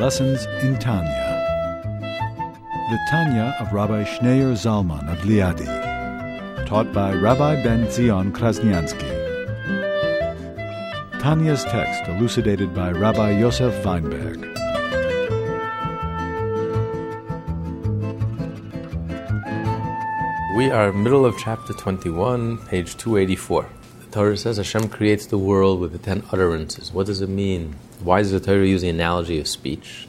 Lessons in Tanya. The Tanya of Rabbi Schneur Zalman of Liadi. Taught by Rabbi Ben Zion Krasniansky. Tanya's text elucidated by Rabbi Yosef Weinberg. We are middle of chapter 21, page 284. The Torah says Hashem creates the world with the ten utterances. What does it mean? Why does the Torah use the analogy of speech?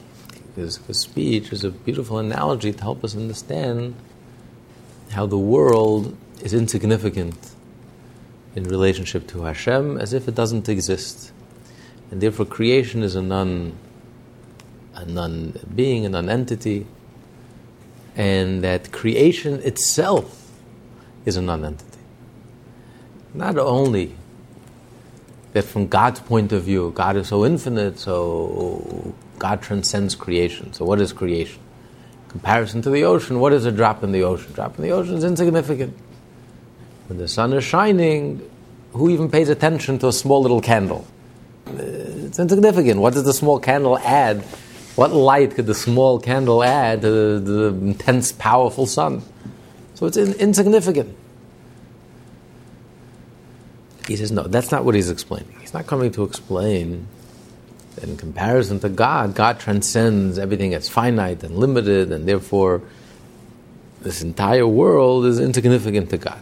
Because, speech is a beautiful analogy to help us understand how the world is insignificant in relationship to Hashem as if it doesn't exist. And therefore creation is a non a non being, a non entity, and that creation itself is a non-entity. Not only that from God's point of view, God is so infinite, so God transcends creation. So what is creation? Comparison to the ocean, what is a drop in the ocean? Drop in the ocean is insignificant. When the sun is shining, who even pays attention to a small little candle? It's insignificant. What does the small candle add? What light could the small candle add to the, the intense, powerful sun? So it's in, insignificant. He says, no, that's not what he's explaining. He's not coming to explain that in comparison to God, God transcends everything that's finite and limited, and therefore this entire world is insignificant to God.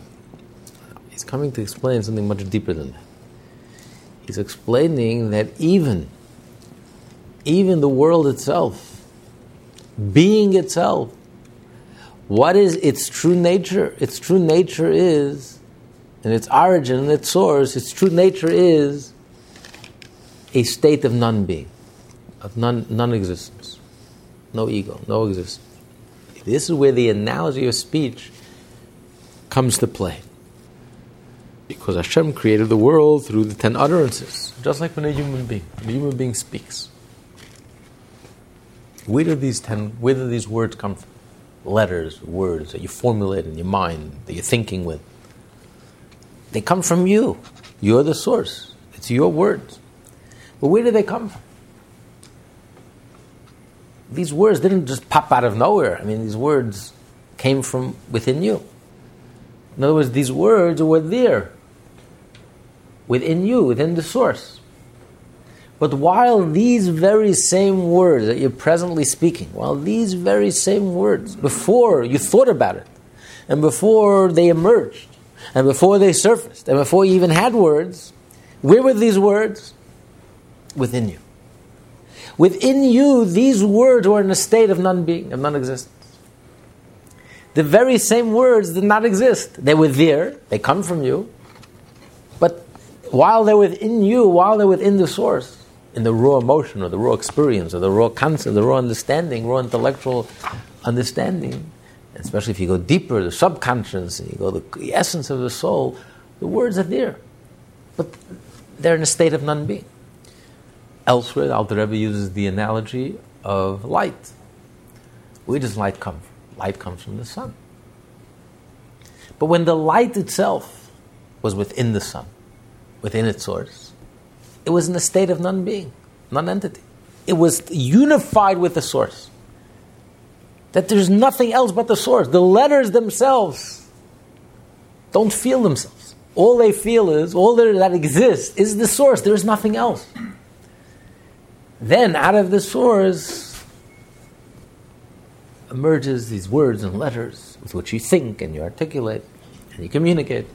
He's coming to explain something much deeper than that. He's explaining that even, even the world itself, being itself, what is its true nature? Its true nature is, and its origin and its source, its true nature is a state of non being, of non existence. No ego, no existence. This is where the analogy of speech comes to play. Because Hashem created the world through the ten utterances, just like when a human being, when a human being speaks. Where do these ten, where do these words come from? letters, words that you formulate in your mind, that you're thinking with. They come from you. You're the source. It's your words. But where do they come from? These words didn't just pop out of nowhere. I mean, these words came from within you. In other words, these words were there within you, within the source. But while these very same words that you're presently speaking, while these very same words, before you thought about it, and before they emerged, and before they surfaced, and before you even had words, where were these words? Within you. Within you, these words were in a state of non being, of non existence. The very same words did not exist. They were there, they come from you, but while they're within you, while they're within the source, in the raw emotion or the raw experience or the raw concept, the raw understanding, raw intellectual understanding, especially if you go deeper, the subconscious, and you go the essence of the soul, the words are there. But they're in a state of non being. Elsewhere, Alter Rebbe uses the analogy of light. Where does light come from? Light comes from the sun. But when the light itself was within the sun, within its source, it was in a state of non being, non entity. It was unified with the source. That there's nothing else but the source. The letters themselves don't feel themselves. All they feel is, all that exists is the source. There is nothing else. Then, out of the source, emerges these words and letters with which you think and you articulate and you communicate.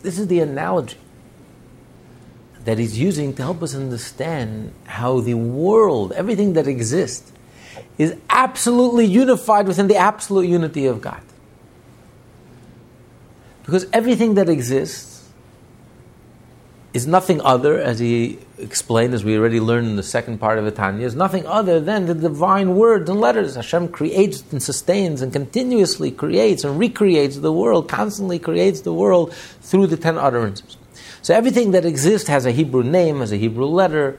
This is the analogy that he's using to help us understand how the world, everything that exists, is absolutely unified within the absolute unity of God. Because everything that exists is nothing other, as he explained, as we already learned in the second part of the Tanya, is nothing other than the divine words and letters. Hashem creates and sustains and continuously creates and recreates the world, constantly creates the world through the ten utterances. So everything that exists has a Hebrew name, has a Hebrew letter,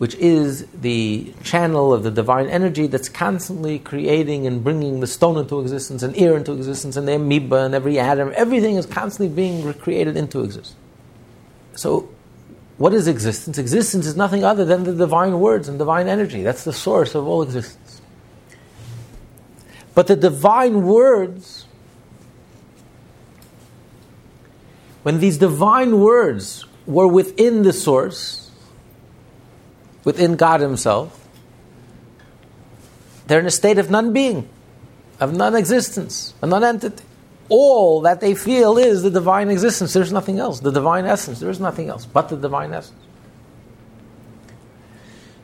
which is the channel of the divine energy that's constantly creating and bringing the stone into existence and air into existence and the amoeba and every atom. Everything is constantly being recreated into existence. So what is existence? Existence is nothing other than the divine words and divine energy. That's the source of all existence. But the divine words, when these divine words were within the source, within God Himself, they're in a state of non being, of non existence, a non entity all that they feel is the divine existence. There's nothing else. The divine essence. There is nothing else but the divine essence.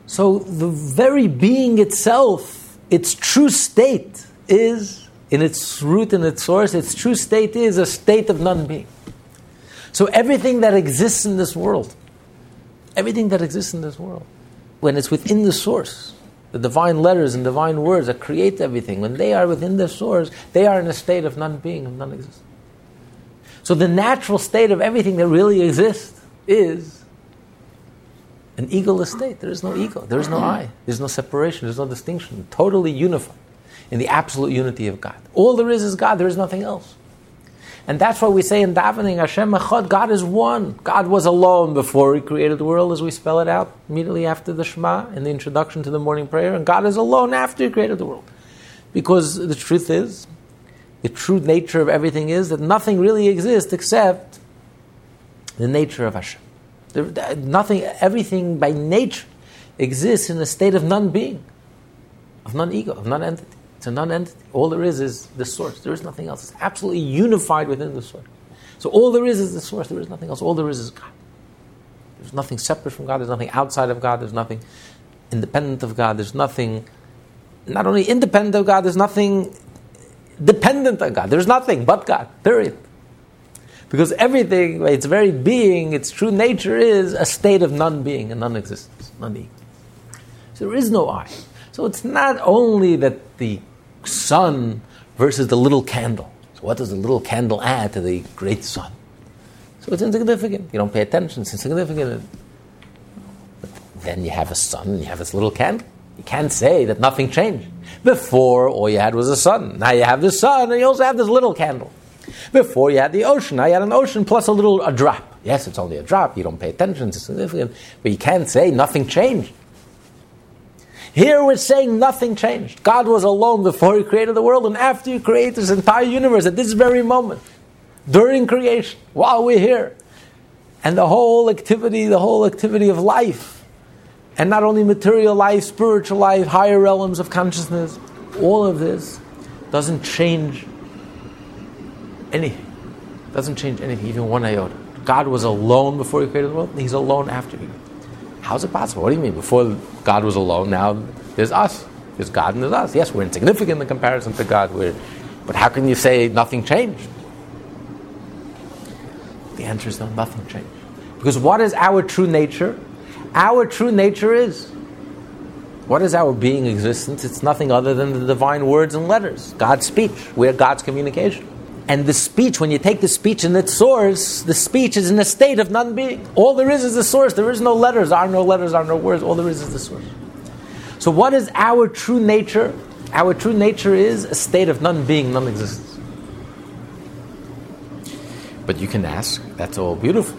So the very being itself, its true state is, in its root and its source, its true state is a state of non being. So everything that exists in this world, everything that exists in this world, when it's within the source, the divine letters and divine words that create everything, when they are within the source, they are in a state of non being, of non existence. So the natural state of everything that really exists is an egoless state. There is no ego, there is no I, there's no separation, there's no distinction, totally unified in the absolute unity of God. All there is is God, there is nothing else. And that's why we say in davening, Hashem Echad, God is one. God was alone before He created the world, as we spell it out immediately after the Shema in the introduction to the morning prayer. And God is alone after He created the world. Because the truth is, the true nature of everything is that nothing really exists except the nature of Hashem. There, nothing, everything by nature exists in a state of non being, of non ego, of non entity. It's a non-entity. All there is is the source. There is nothing else. It's absolutely unified within the source. So all there is is the source. There is nothing else. All there is is God. There's nothing separate from God. There's nothing outside of God. There's nothing independent of God. There's nothing, not only independent of God, there's nothing dependent on God. There's nothing but God. Period. Because everything, its very being, its true nature is a state of non being and non existence, non being. So there is no I. So it's not only that the sun versus the little candle. So what does the little candle add to the great sun? So it's insignificant. You don't pay attention. It's insignificant. But then you have a sun and you have this little candle. You can't say that nothing changed. Before, all you had was a sun. Now you have the sun and you also have this little candle. Before you had the ocean. Now you had an ocean plus a little a drop. Yes, it's only a drop. You don't pay attention. It's significant. But you can't say nothing changed. Here we're saying nothing changed. God was alone before He created the world, and after He created this entire universe, at this very moment, during creation, while we're here. And the whole activity, the whole activity of life, and not only material life, spiritual life, higher realms of consciousness, all of this doesn't change anything. Doesn't change anything, even one iota. God was alone before He created the world, and He's alone after He How's it possible? What do you mean? Before God was alone, now there's us. There's God and there's us. Yes, we're insignificant in comparison to God. We're, but how can you say nothing changed? The answer is no, nothing changed. Because what is our true nature? Our true nature is. What is our being existence? It's nothing other than the divine words and letters, God's speech. We're God's communication. And the speech, when you take the speech in its source, the speech is in a state of non being. All there is is the source. There is no letters, are no letters, are no words. All there is is the source. So, what is our true nature? Our true nature is a state of non being, non existence. But you can ask, that's all beautiful.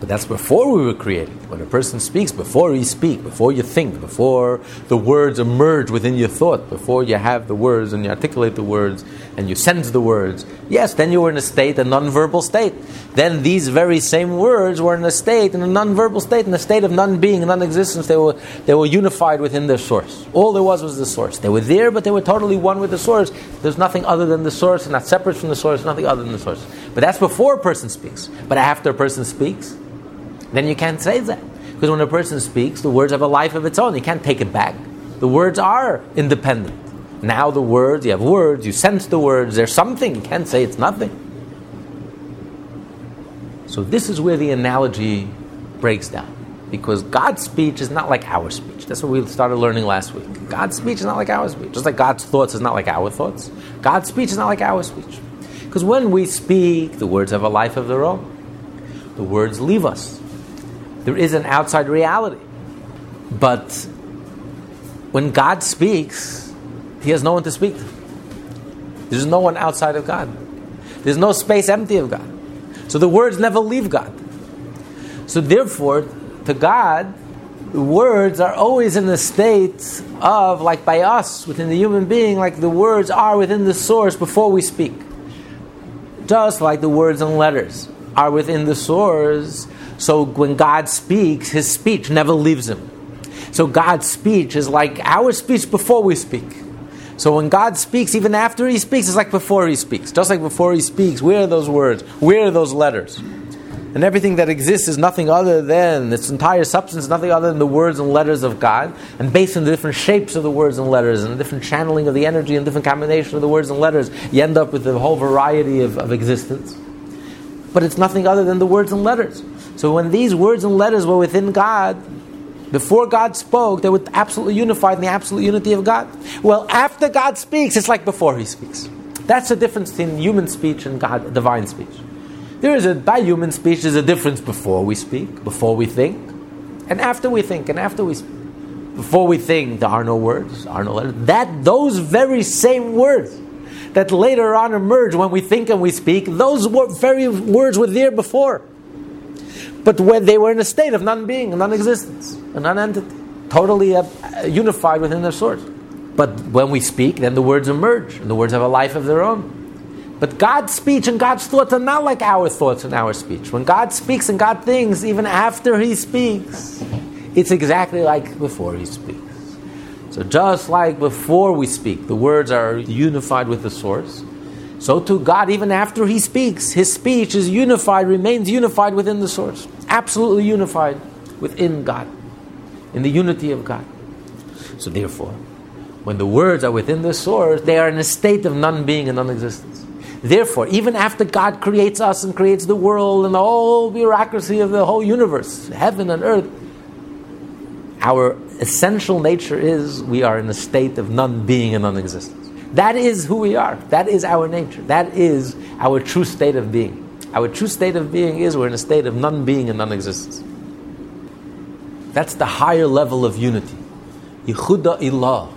But that's before we were created. When a person speaks, before you speak, before you think, before the words emerge within your thought, before you have the words and you articulate the words and you sense the words, yes, then you were in a state, a non-verbal state. Then these very same words were in a state, in a non-verbal state, in a state of non-being, non-existence. They were, they were unified within their source. All there was was the source. They were there, but they were totally one with the source. There's nothing other than the source, and not separate from the source, nothing other than the source. But that's before a person speaks. But after a person speaks, then you can't say that. Because when a person speaks, the words have a life of its own. You can't take it back. The words are independent. Now the words, you have words, you sense the words, there's something. You can't say it's nothing. So this is where the analogy breaks down. Because God's speech is not like our speech. That's what we started learning last week. God's speech is not like our speech. Just like God's thoughts is not like our thoughts. God's speech is not like our speech. Because when we speak, the words have a life of their own. The words leave us there is an outside reality. But when God speaks, He has no one to speak to. There's no one outside of God. There's no space empty of God. So the words never leave God. So therefore, to God, words are always in the state of, like by us, within the human being, like the words are within the source before we speak. Just like the words and letters are within the source. So when God speaks, his speech never leaves him. So God's speech is like our speech before we speak. So when God speaks, even after he speaks, it's like before he speaks. Just like before he speaks, where are those words? Where are those letters? And everything that exists is nothing other than, its entire substance nothing other than the words and letters of God. And based on the different shapes of the words and letters and the different channeling of the energy and different combination of the words and letters, you end up with a whole variety of, of existence. But it's nothing other than the words and letters. So when these words and letters were within God, before God spoke, they were absolutely unified in the absolute unity of God. Well, after God speaks, it's like before He speaks. That's the difference between human speech and God, divine speech. There is a by human speech. There's a difference before we speak, before we think, and after we think, and after we speak. Before we think, there are no words, are no letters. That those very same words that later on emerge when we think and we speak, those very words were there before but when they were in a state of non-being, non-existence, a non-entity, totally uh, unified within their source. But when we speak, then the words emerge, and the words have a life of their own. But God's speech and God's thoughts are not like our thoughts and our speech. When God speaks and God thinks, even after He speaks, it's exactly like before He speaks. So just like before we speak, the words are unified with the source. So to God, even after He speaks, His speech is unified, remains unified within the source, absolutely unified within God, in the unity of God. So therefore, when the words are within the source, they are in a state of non-being and non-existence. Therefore, even after God creates us and creates the world and the whole bureaucracy of the whole universe, heaven and earth, our essential nature is we are in a state of non-being and non-existence. That is who we are. That is our nature. That is our true state of being. Our true state of being is we're in a state of non being and non existence. That's the higher level of unity. Yichuda ilah.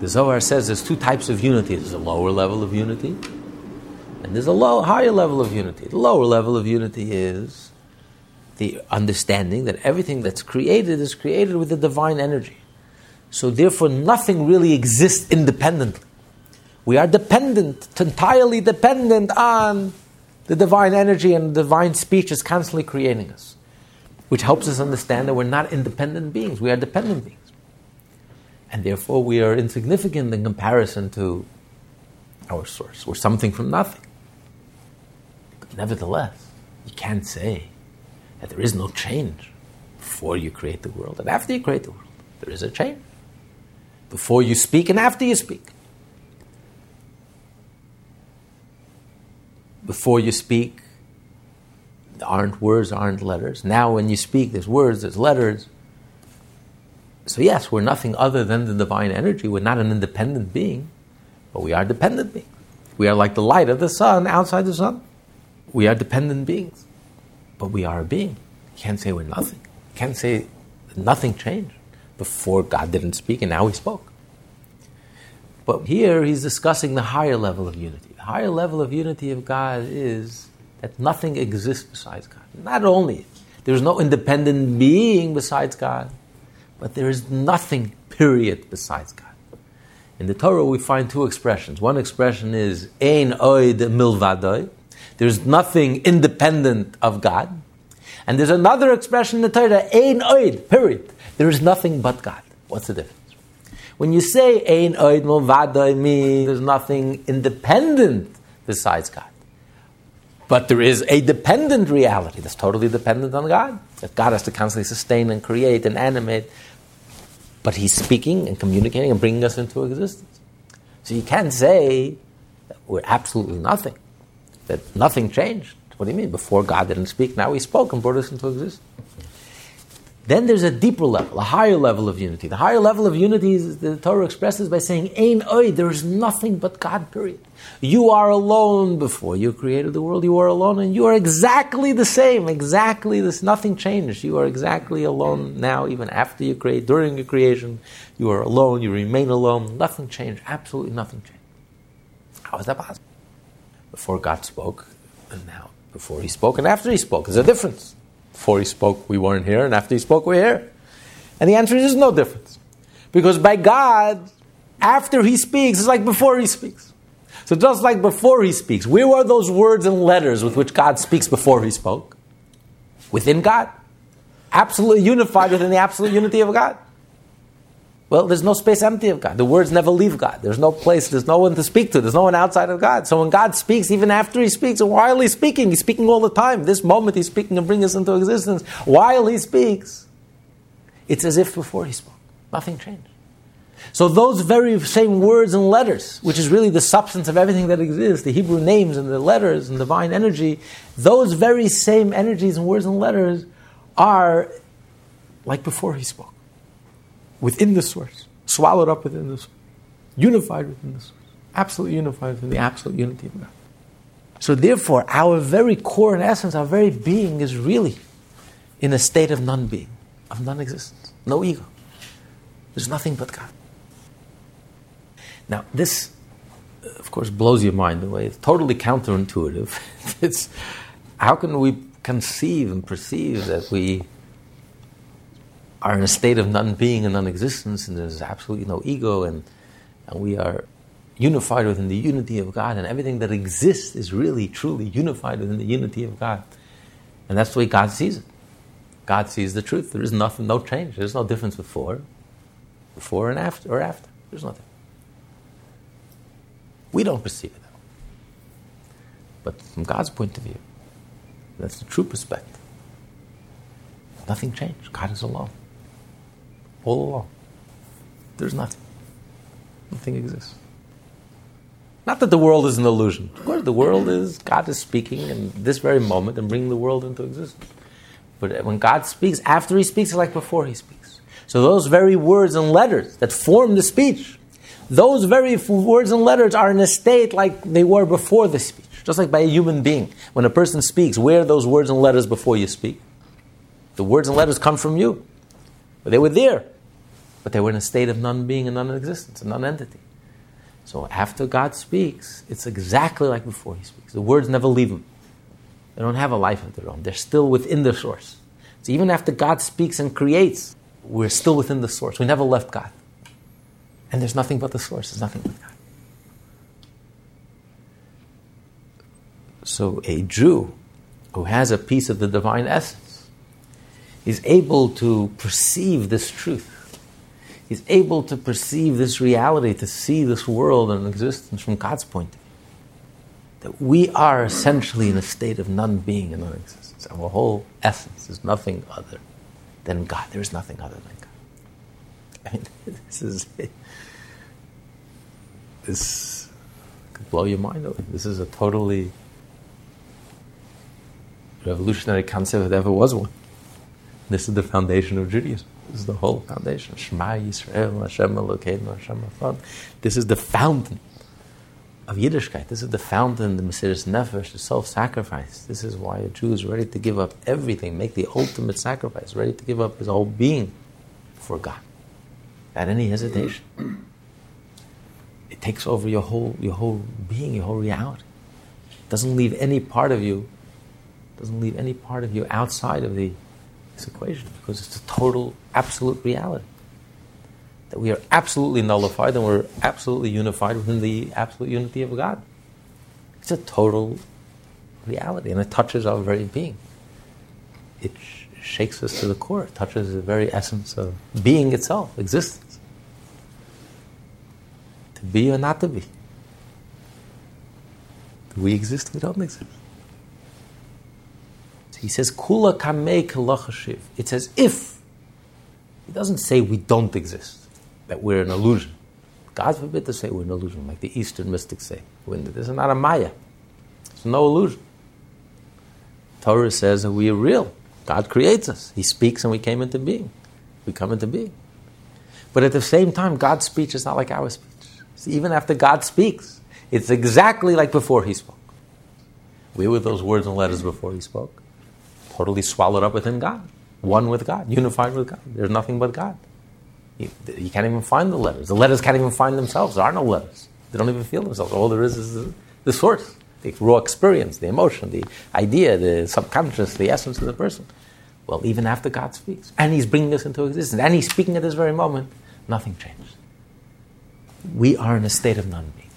The Zohar says there's two types of unity. There's a lower level of unity, and there's a low, higher level of unity. The lower level of unity is the understanding that everything that's created is created with the divine energy. So therefore, nothing really exists independently. We are dependent, entirely dependent on the divine energy and divine speech is constantly creating us, which helps us understand that we're not independent beings, we are dependent beings. And therefore, we are insignificant in comparison to our source. We're something from nothing. But nevertheless, you can't say that there is no change before you create the world and after you create the world. There is a change before you speak and after you speak. Before you speak, there aren't words, aren't letters. Now, when you speak, there's words, there's letters. So, yes, we're nothing other than the divine energy. We're not an independent being, but we are dependent beings. We are like the light of the sun outside the sun. We are dependent beings, but we are a being. You can't say we're nothing. You can't say nothing changed before God didn't speak and now he spoke. But here he's discussing the higher level of unity. The higher level of unity of God is that nothing exists besides God. Not only there's no independent being besides God, but there is nothing, period, besides God. In the Torah, we find two expressions. One expression is Ein Oid Milvadoi. There's nothing independent of God. And there's another expression in the Torah, Ein Oid, period. There is nothing but God. What's the difference? When you say Ein Oid Movadai me, there's nothing independent besides God. But there is a dependent reality that's totally dependent on God. That God has to constantly sustain and create and animate. But He's speaking and communicating and bringing us into existence. So you can't say that we're absolutely nothing, that nothing changed. What do you mean? Before God didn't speak, now He spoke and brought us into existence. Then there's a deeper level, a higher level of unity. The higher level of unity is the Torah expresses by saying, Ein oi, there is nothing but God, period. You are alone before you created the world, you are alone, and you are exactly the same, exactly this, nothing changed. You are exactly alone now, even after you create, during your creation, you are alone, you remain alone, nothing changed, absolutely nothing changed. How is that possible? Before God spoke, and now Before he spoke and after he spoke. There's a difference. Before he spoke, we weren't here, and after he spoke, we're here. And the answer is no difference. Because by God, after he speaks it's like before he speaks. So just like before he speaks, where were those words and letters with which God speaks before he spoke? Within God. Absolutely unified within the absolute unity of God. Well, there's no space empty of God. The words never leave God. There's no place, there's no one to speak to, there's no one outside of God. So when God speaks, even after He speaks, while He's speaking, He's speaking all the time. This moment He's speaking and bringing us into existence. While He speaks, it's as if before He spoke. Nothing changed. So those very same words and letters, which is really the substance of everything that exists, the Hebrew names and the letters and divine energy, those very same energies and words and letters are like before He spoke within the source, swallowed up within the source, unified within the source, absolutely unified within the absolute unity of God. So, therefore, our very core and essence, our very being is really in a state of non being, of non existence, no ego. There's nothing but God. Now, this, uh, of course, blows your mind away. It's totally counterintuitive. it's, how can we conceive and perceive that we are in a state of non-being and non-existence, and there's absolutely no ego, and, and we are unified within the unity of God, and everything that exists is really, truly unified within the unity of God. And that's the way God sees it. God sees the truth. There is nothing, no change. There's no difference before, before and after, or after. There's nothing. We don't perceive it. But from God's point of view, that's the true perspective. Nothing changed. God is alone all along. There's nothing. Nothing exists. Not that the world is an illusion. Of course, the world is, God is speaking in this very moment and bringing the world into existence. But when God speaks, after He speaks, it's like before He speaks. So those very words and letters that form the speech, those very words and letters are in a state like they were before the speech. Just like by a human being. When a person speaks, where are those words and letters before you speak? The words and letters come from you. But they were there. But they were in a state of non being and non existence, a non entity. So after God speaks, it's exactly like before He speaks. The words never leave Him. They don't have a life of their own. They're still within the source. So even after God speaks and creates, we're still within the source. We never left God. And there's nothing but the source. There's nothing but God. So a Jew who has a piece of the divine essence is able to perceive this truth. He's able to perceive this reality, to see this world and existence from God's point of view. That we are essentially in a state of non being and non existence. Our whole essence is nothing other than God. There is nothing other than God. I mean, this is. This could blow your mind away. This is a totally revolutionary concept if there ever was one. This is the foundation of Judaism. This is the whole foundation. Shema Yisrael, Hashem Elokeinu, Hashem Echad. This is the fountain of Yiddishkeit. This is the fountain, the Mesiris Nefesh, the self-sacrifice. This is why a Jew is ready to give up everything, make the ultimate sacrifice, ready to give up his whole being for God. At any hesitation. It takes over your whole, your whole being, your whole reality. It doesn't leave any part of you, doesn't leave any part of you outside of the this equation because it's a total, absolute reality. That we are absolutely nullified and we're absolutely unified within the absolute unity of God. It's a total reality and it touches our very being. It sh- shakes us to the core, it touches the very essence of being itself, existence. To be or not to be. Do we exist? We don't exist. He says, Kula kamei kalachashiv. It's as if, he doesn't say we don't exist, that we're an illusion. God forbid to say we're an illusion, like the Eastern mystics say. This is not a Maya. It's no illusion. Torah says that we are real. God creates us. He speaks and we came into being. We come into being. But at the same time, God's speech is not like our speech. Even after God speaks, it's exactly like before He spoke. Where were those words and letters before He spoke? Totally swallowed up within God, one with God, unified with God. There's nothing but God. You, you, can't even find the letters. The letters can't even find themselves. There are no letters. They don't even feel themselves. All there is is the, source. the raw experience, the emotion, the idea, the subconscious, the essence of the person. Well, even after God speaks, and He's bringing us into existence, and He's speaking at this very moment, nothing changes. We are in a state of non being.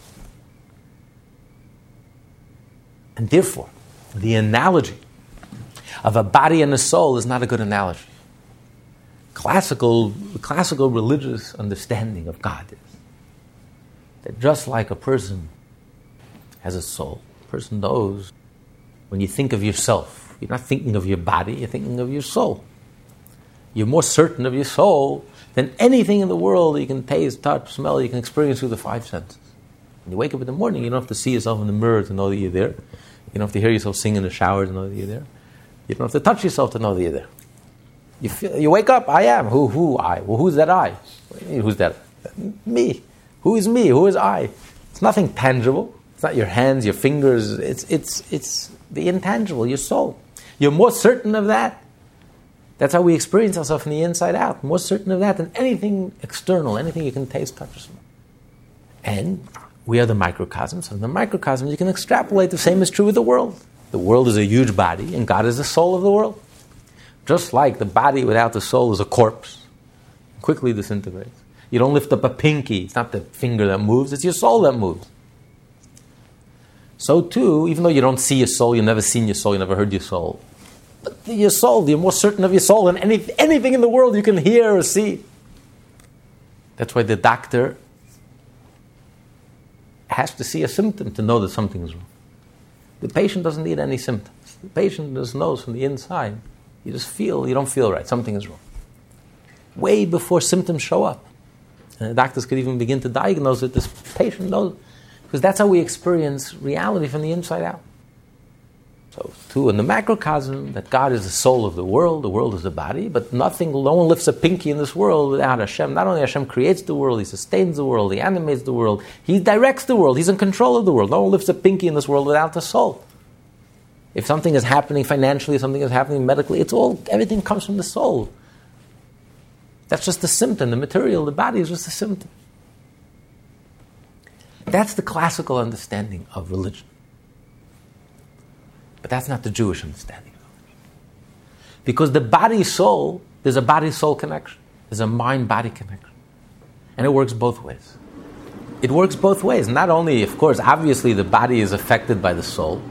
And therefore, the analogy of a body and a soul is not a good analogy. Classical, classical religious understanding of God is that just like a person has a soul, a person knows when you think of yourself, you're not thinking of your body, you're thinking of your soul. You're more certain of your soul than anything in the world you can taste, touch, smell, you can experience through the five senses. When you wake up in the morning, you don't have to see yourself in the mirror to know that you're there. You don't have to hear yourself sing in the shower to know that you're there. You don't have to touch yourself to know that you're there. You, feel, you wake up, I am. Who, who, I? Well, who's that I? Who's that? Me. Who is me? Who is I? It's nothing tangible. It's not your hands, your fingers. It's, it's, it's the intangible, your soul. You're more certain of that. That's how we experience ourselves from the inside out. More certain of that than anything external, anything you can taste, touch, or smell. And we are the microcosm. So the microcosm, you can extrapolate. The same is true with the world. The world is a huge body, and God is the soul of the world. Just like the body without the soul is a corpse, quickly disintegrates. You don't lift up a pinky, it's not the finger that moves, it's your soul that moves. So, too, even though you don't see your soul, you've never seen your soul, you've never heard your soul, but your soul, you're more certain of your soul than any, anything in the world you can hear or see. That's why the doctor has to see a symptom to know that something is wrong. The patient doesn't need any symptoms. The patient just knows from the inside. You just feel, you don't feel right. Something is wrong. Way before symptoms show up. And the doctors could even begin to diagnose it. This patient knows. Because that's how we experience reality from the inside out. So, too, in the macrocosm, that God is the soul of the world, the world is the body, but nothing, no one lifts a pinky in this world without Hashem. Not only Hashem creates the world, He sustains the world, He animates the world, He directs the world, He's in control of the world. No one lifts a pinky in this world without the soul. If something is happening financially, something is happening medically, it's all, everything comes from the soul. That's just the symptom. The material, the body is just a symptom. That's the classical understanding of religion. But that's not the Jewish understanding. Because the body soul, there's a body soul connection, there's a mind body connection. And it works both ways. It works both ways. Not only, of course, obviously the body is affected by the soul,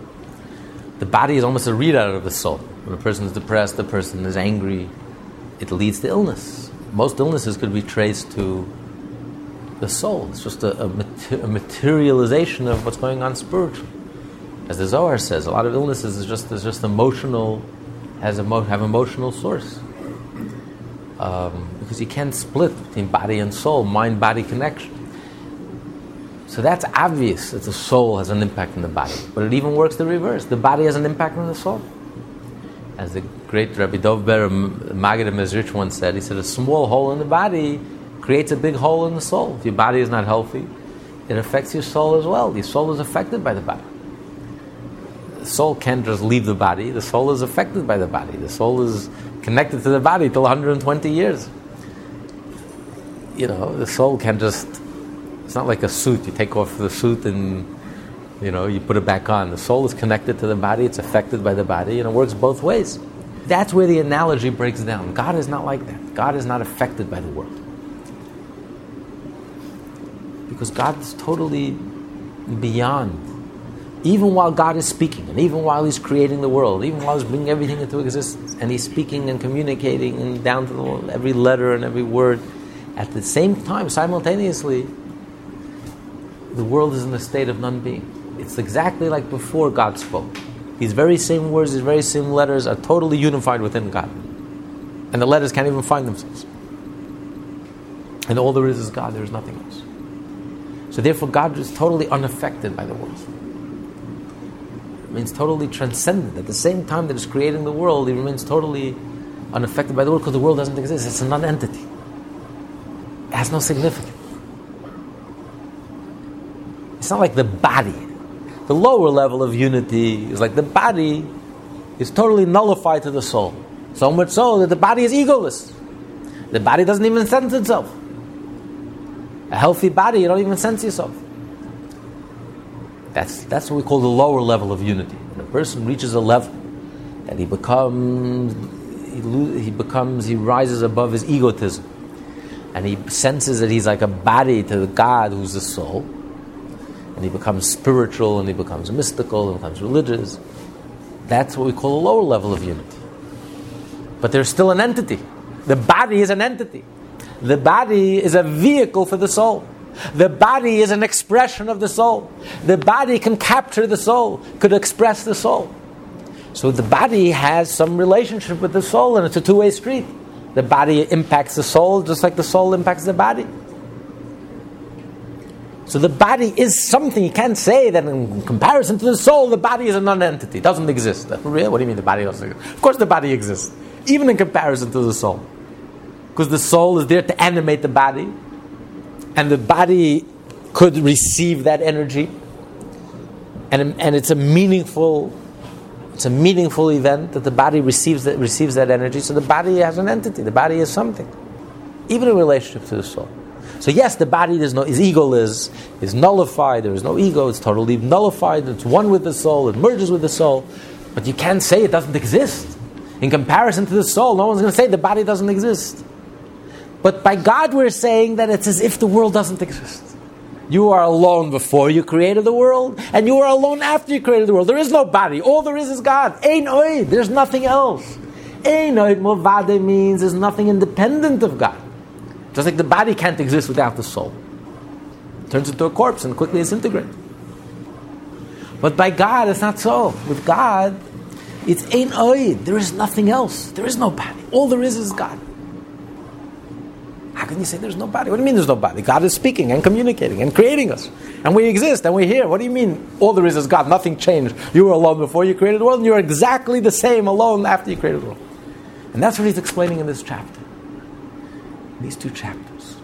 the body is almost a readout of the soul. When a person is depressed, a person is angry, it leads to illness. Most illnesses could be traced to the soul. It's just a, a, mater- a materialization of what's going on spiritually. As the Zohar says, a lot of illnesses is just is just emotional, has emo- have emotional source. Um, because you can't split between body and soul, mind body connection. So that's obvious that the soul has an impact on the body. But it even works the reverse. The body has an impact on the soul. As the great Rabbi Dov Ber Maggid Mezrich once said, he said, a small hole in the body creates a big hole in the soul. If your body is not healthy, it affects your soul as well. Your soul is affected by the body. The soul can't just leave the body. The soul is affected by the body. The soul is connected to the body till 120 years. You know, the soul can just it's not like a suit. You take off the suit and you know you put it back on. The soul is connected to the body. It's affected by the body, and it works both ways. That's where the analogy breaks down. God is not like that. God is not affected by the world because God is totally beyond. Even while God is speaking, and even while He's creating the world, even while He's bringing everything into existence, and He's speaking and communicating, and down to the, every letter and every word, at the same time, simultaneously, the world is in a state of non being. It's exactly like before God spoke. These very same words, these very same letters are totally unified within God. And the letters can't even find themselves. And all there is is God, there is nothing else. So therefore, God is totally unaffected by the world. Means totally transcendent. At the same time that He's creating the world, He remains totally unaffected by the world because the world doesn't exist. It's a non-entity. It has no significance. It's not like the body. The lower level of unity is like the body is totally nullified to the soul. So much so that the body is egoless. The body doesn't even sense itself. A healthy body, you don't even sense yourself. That's, that's what we call the lower level of unity. When a person reaches a level that he becomes, he, lo- he becomes, he rises above his egotism, and he senses that he's like a body to the God who's the soul, and he becomes spiritual, and he becomes mystical, and becomes religious. That's what we call a lower level of unity. But there's still an entity. The body is an entity. The body is a vehicle for the soul. The body is an expression of the soul. The body can capture the soul, could express the soul. So the body has some relationship with the soul, and it's a two way street. The body impacts the soul just like the soul impacts the body. So the body is something. You can't say that in comparison to the soul, the body is a non-entity. It doesn't exist. Really? What do you mean the body doesn't exist? Of course the body exists, even in comparison to the soul. Because the soul is there to animate the body, and the body could receive that energy, and, and it's a meaningful it's a meaningful event that the body receives that receives that energy. So the body has an entity. The body is something, even in relationship to the soul. So yes, the body is no, is ego is is nullified. There is no ego. It's totally nullified. It's one with the soul. It merges with the soul. But you can't say it doesn't exist. In comparison to the soul, no one's going to say the body doesn't exist. But by God, we're saying that it's as if the world doesn't exist. You are alone before you created the world, and you are alone after you created the world. There is no body. All there is is God. Ein. There's nothing else. Ein movade means there's nothing independent of God. Just like the body can't exist without the soul. It turns into a corpse and quickly disintegrates. But by God, it's not so. With God, it's ein oid. There is nothing else. There is no body. All there is is God. How can you say there's no body? What do you mean there's no body? God is speaking and communicating and creating us. And we exist and we're here. What do you mean all there is is God? Nothing changed. You were alone before you created the world and you're exactly the same alone after you created the world. And that's what he's explaining in this chapter. These two chapters.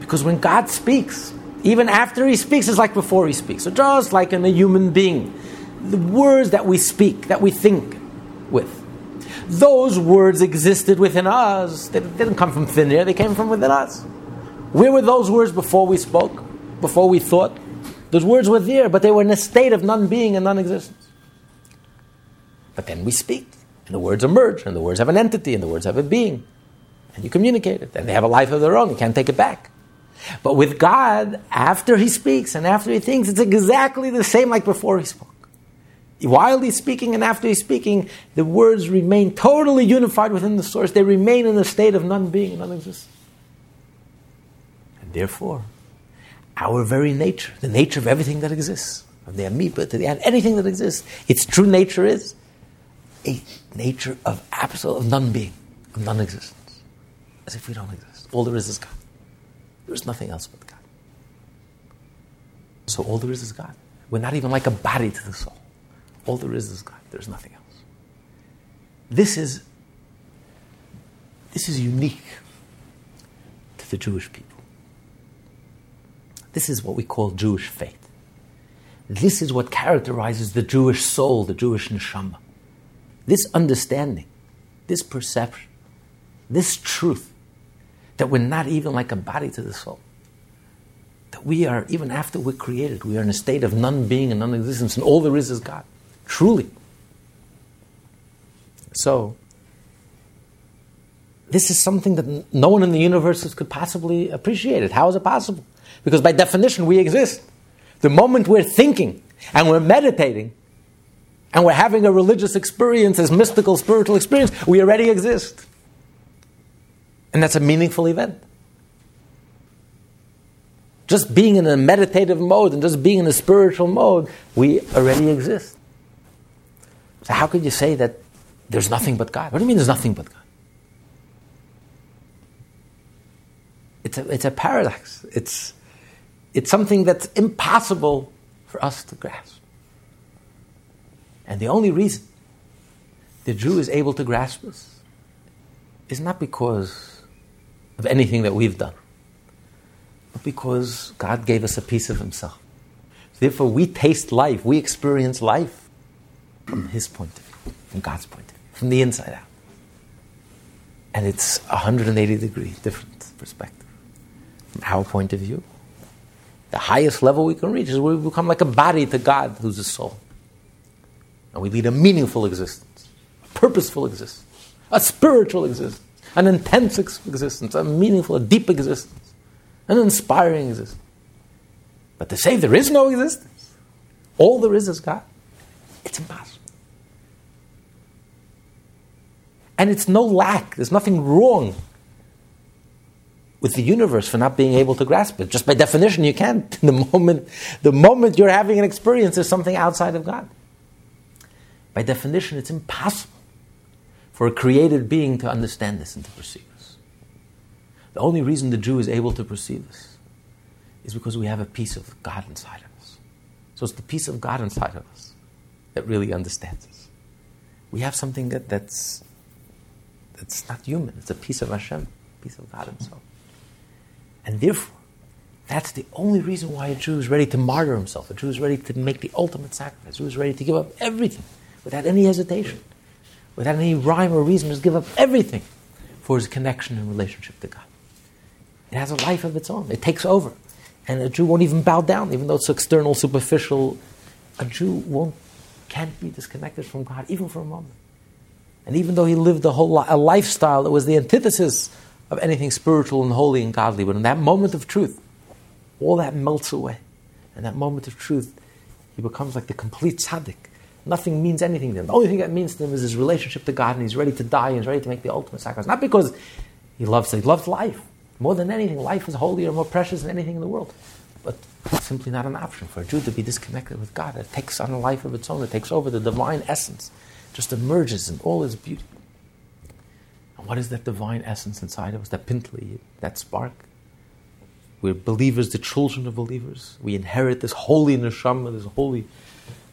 Because when God speaks, even after he speaks, it's like before he speaks. So just like in a human being, the words that we speak, that we think with, those words existed within us. They didn't come from thin air, they came from within us. Where were those words before we spoke, before we thought? Those words were there, but they were in a state of non being and non existence. But then we speak, and the words emerge, and the words have an entity, and the words have a being. And you communicate it, and they have a life of their own, you can't take it back. But with God, after He speaks and after He thinks, it's exactly the same like before He spoke while he's speaking and after he's speaking, the words remain totally unified within the source. They remain in a state of non being, non existence. And therefore, our very nature, the nature of everything that exists, from the amoeba to the ant, anything that exists, its true nature is a nature of absolute of non being, of non existence. As if we don't exist. All there is is God. There is nothing else but God. So all there is is God. We're not even like a body to the soul. All there is is God. There's nothing else. This is, this is unique to the Jewish people. This is what we call Jewish faith. This is what characterizes the Jewish soul, the Jewish neshama. This understanding, this perception, this truth that we're not even like a body to the soul. That we are, even after we're created, we are in a state of non being and non existence, and all there is is God. Truly. So, this is something that no one in the universe could possibly appreciate it. How is it possible? Because by definition, we exist. The moment we're thinking and we're meditating and we're having a religious experience, as mystical, spiritual experience, we already exist. And that's a meaningful event. Just being in a meditative mode and just being in a spiritual mode, we already exist. So how could you say that there's nothing but God? What do you mean there's nothing but God? It's a, it's a paradox. It's, it's something that's impossible for us to grasp. And the only reason the Jew is able to grasp this is not because of anything that we've done, but because God gave us a piece of Himself. Therefore, we taste life, we experience life from his point of view, from God's point of view, from the inside out. And it's a 180 degree different perspective. From our point of view, The highest level we can reach is where we become like a body to God, who's a soul. And we lead a meaningful existence, a purposeful existence, a spiritual existence, an intense existence, a meaningful, a deep existence, an inspiring existence. But to say there is no existence, all there is is God, it's impossible. And it's no lack, there's nothing wrong with the universe for not being able to grasp it. Just by definition, you can't. The moment, the moment you're having an experience, there's something outside of God. By definition, it's impossible for a created being to understand this and to perceive this. The only reason the Jew is able to perceive this is because we have a piece of God inside of us. So it's the piece of God inside of us that really understands us. We have something that, that's, that's not human, it's a piece of Hashem, piece of God Himself. And therefore, that's the only reason why a Jew is ready to martyr himself. A Jew is ready to make the ultimate sacrifice. A Jew is ready to give up everything without any hesitation, without any rhyme or reason, just give up everything for his connection and relationship to God. It has a life of its own. It takes over. And a Jew won't even bow down, even though it's external, superficial. A Jew won't, can't be disconnected from God, even for a moment. And even though he lived a whole li- a lifestyle that was the antithesis of anything spiritual and holy and godly. But in that moment of truth, all that melts away. And that moment of truth, he becomes like the complete tzaddik. Nothing means anything to him. The only thing that means to him is his relationship to God, and he's ready to die, and he's ready to make the ultimate sacrifice. Not because he loves he loves life. More than anything, life is holier, more precious than anything in the world. But it's simply not an option for a Jew to be disconnected with God. It takes on a life of its own. It takes over the divine essence, just emerges in all its beauty. And what is that divine essence inside of us, that pintli, that spark? We're believers, the children of believers. We inherit this holy neshama, this holy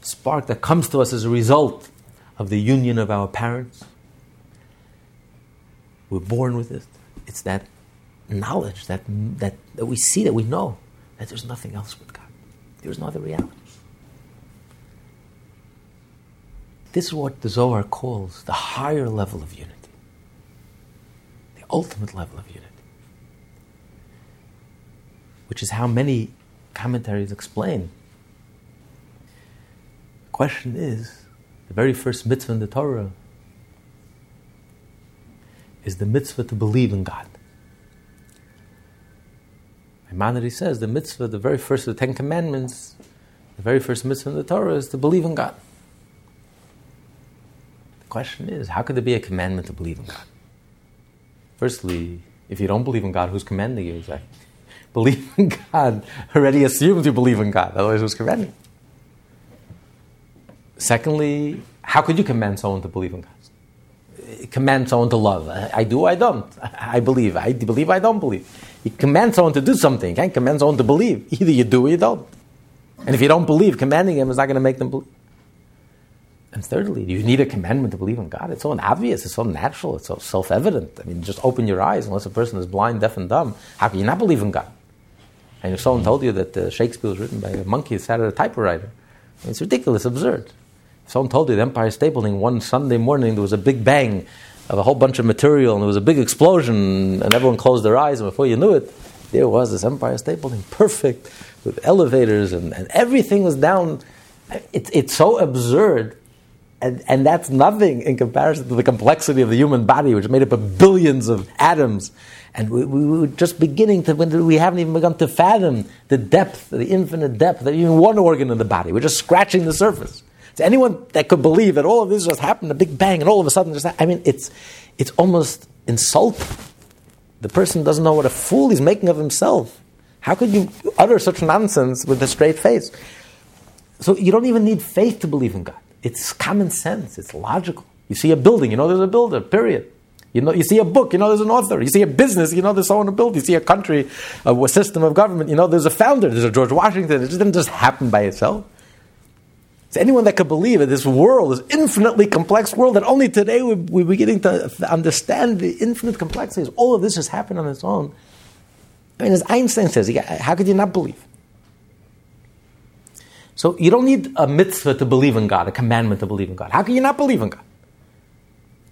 spark that comes to us as a result of the union of our parents. We're born with it. It's that knowledge that, that, that we see, that we know that there's nothing else but God. There's no other reality. This is what the Zohar calls the higher level of unity the ultimate level of unity. Which is how many commentaries explain. The question is the very first mitzvah in the Torah is the mitzvah to believe in God. Maimonides says the mitzvah, the very first of the Ten Commandments, the very first mitzvah in the Torah is to believe in God. Question is, how could there be a commandment to believe in God? Firstly, if you don't believe in God, who's commanding you? Exactly. Believe in God already assumes you believe in God. Otherwise, who's commanding? Secondly, how could you command someone to believe in God? Command someone to love. I do, I don't. I believe. I believe, I don't believe. You command someone to do something. You can't command someone to believe. Either you do or you don't. And if you don't believe, commanding him is not going to make them believe. And thirdly, you need a commandment to believe in God. It's so obvious, it's so natural, it's so self evident. I mean, just open your eyes, unless a person is blind, deaf, and dumb. How can you not believe in God? And if someone told you that uh, Shakespeare was written by a monkey who sat at a typewriter, it's ridiculous, absurd. If someone told you the Empire State Building one Sunday morning there was a big bang of a whole bunch of material and there was a big explosion and everyone closed their eyes and before you knew it, there was this Empire State Building, perfect, with elevators and, and everything was down. It, it's so absurd and, and that's nothing in comparison to the complexity of the human body, which is made up of billions of atoms. And we, we were just beginning to, we haven't even begun to fathom the depth, the infinite depth of even one organ in the body. We're just scratching the surface. So anyone that could believe that all of this just happened, a big bang, and all of a sudden just, I mean, it's, it's almost insulting. The person doesn't know what a fool he's making of himself. How could you utter such nonsense with a straight face? So you don't even need faith to believe in God. It's common sense. It's logical. You see a building, you know there's a builder. Period. You know, you see a book, you know there's an author. You see a business, you know there's someone who built. You see a country, a system of government, you know there's a founder. There's a George Washington. It didn't just happen by itself. It's anyone that could believe that this world, this infinitely complex world, that only today we're, we're beginning to understand the infinite complexities. All of this has happened on its own. I mean, as Einstein says, how could you not believe? So you don't need a mitzvah to believe in God, a commandment to believe in God. How can you not believe in God?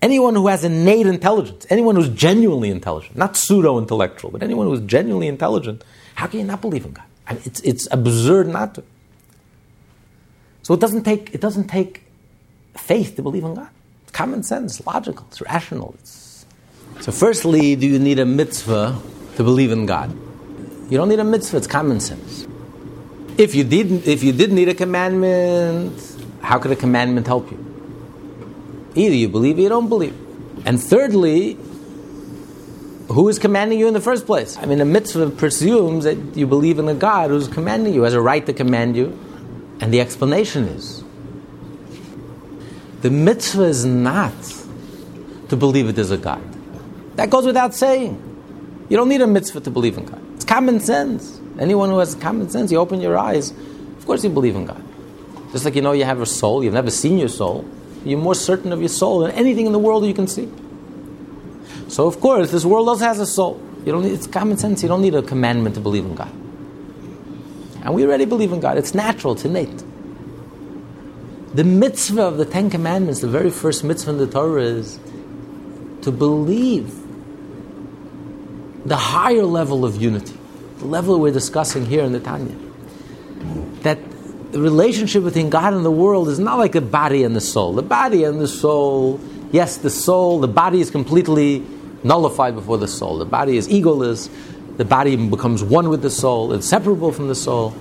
Anyone who has innate intelligence, anyone who's genuinely intelligent, not pseudo intellectual, but anyone who's genuinely intelligent, how can you not believe in God? I mean, it's, it's absurd not to. So it doesn't take, it doesn't take faith to believe in God. It's common sense, logical, it's rational. It's... So, firstly, do you need a mitzvah to believe in God? You don't need a mitzvah, it's common sense. If you didn't, if you did need a commandment, how could a commandment help you? Either you believe or you don't believe. And thirdly, who is commanding you in the first place? I mean, a mitzvah presumes that you believe in a God who's commanding you, has a right to command you, and the explanation is the mitzvah is not to believe it is a God. That goes without saying. You don't need a mitzvah to believe in God. It's common sense. Anyone who has common sense, you open your eyes, of course you believe in God. Just like you know you have a soul, you've never seen your soul, you're more certain of your soul than anything in the world you can see. So, of course, this world also has a soul. You don't need, it's common sense. You don't need a commandment to believe in God. And we already believe in God. It's natural, it's innate. The mitzvah of the Ten Commandments, the very first mitzvah in the Torah is to believe the higher level of unity, the level we're discussing here in the Tanya. That the relationship between God and the world is not like the body and the soul. The body and the soul, yes, the soul, the body is completely nullified before the soul. The body is egoless. The body becomes one with the soul, inseparable from the soul.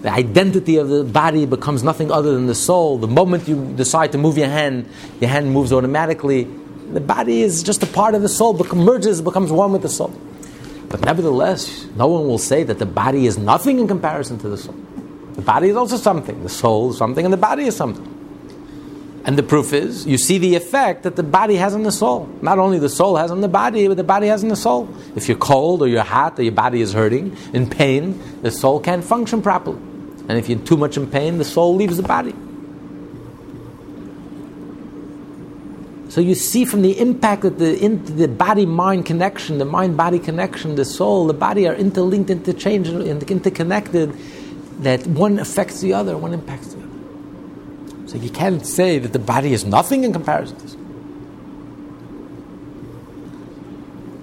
The identity of the body becomes nothing other than the soul. The moment you decide to move your hand, your hand moves automatically. The body is just a part of the soul, becomes, merges, becomes one with the soul. But nevertheless, no one will say that the body is nothing in comparison to the soul. The body is also something. The soul is something, and the body is something. And the proof is, you see the effect that the body has on the soul. Not only the soul has on the body, but the body has on the soul. If you're cold or you're hot or your body is hurting, in pain, the soul can't function properly. And if you're too much in pain, the soul leaves the body. So you see from the impact that the, in, the body-mind connection, the mind-body connection, the soul, the body are interlinked, interchanged, interconnected, that one affects the other, one impacts the other. So you can't say that the body is nothing in comparison to this.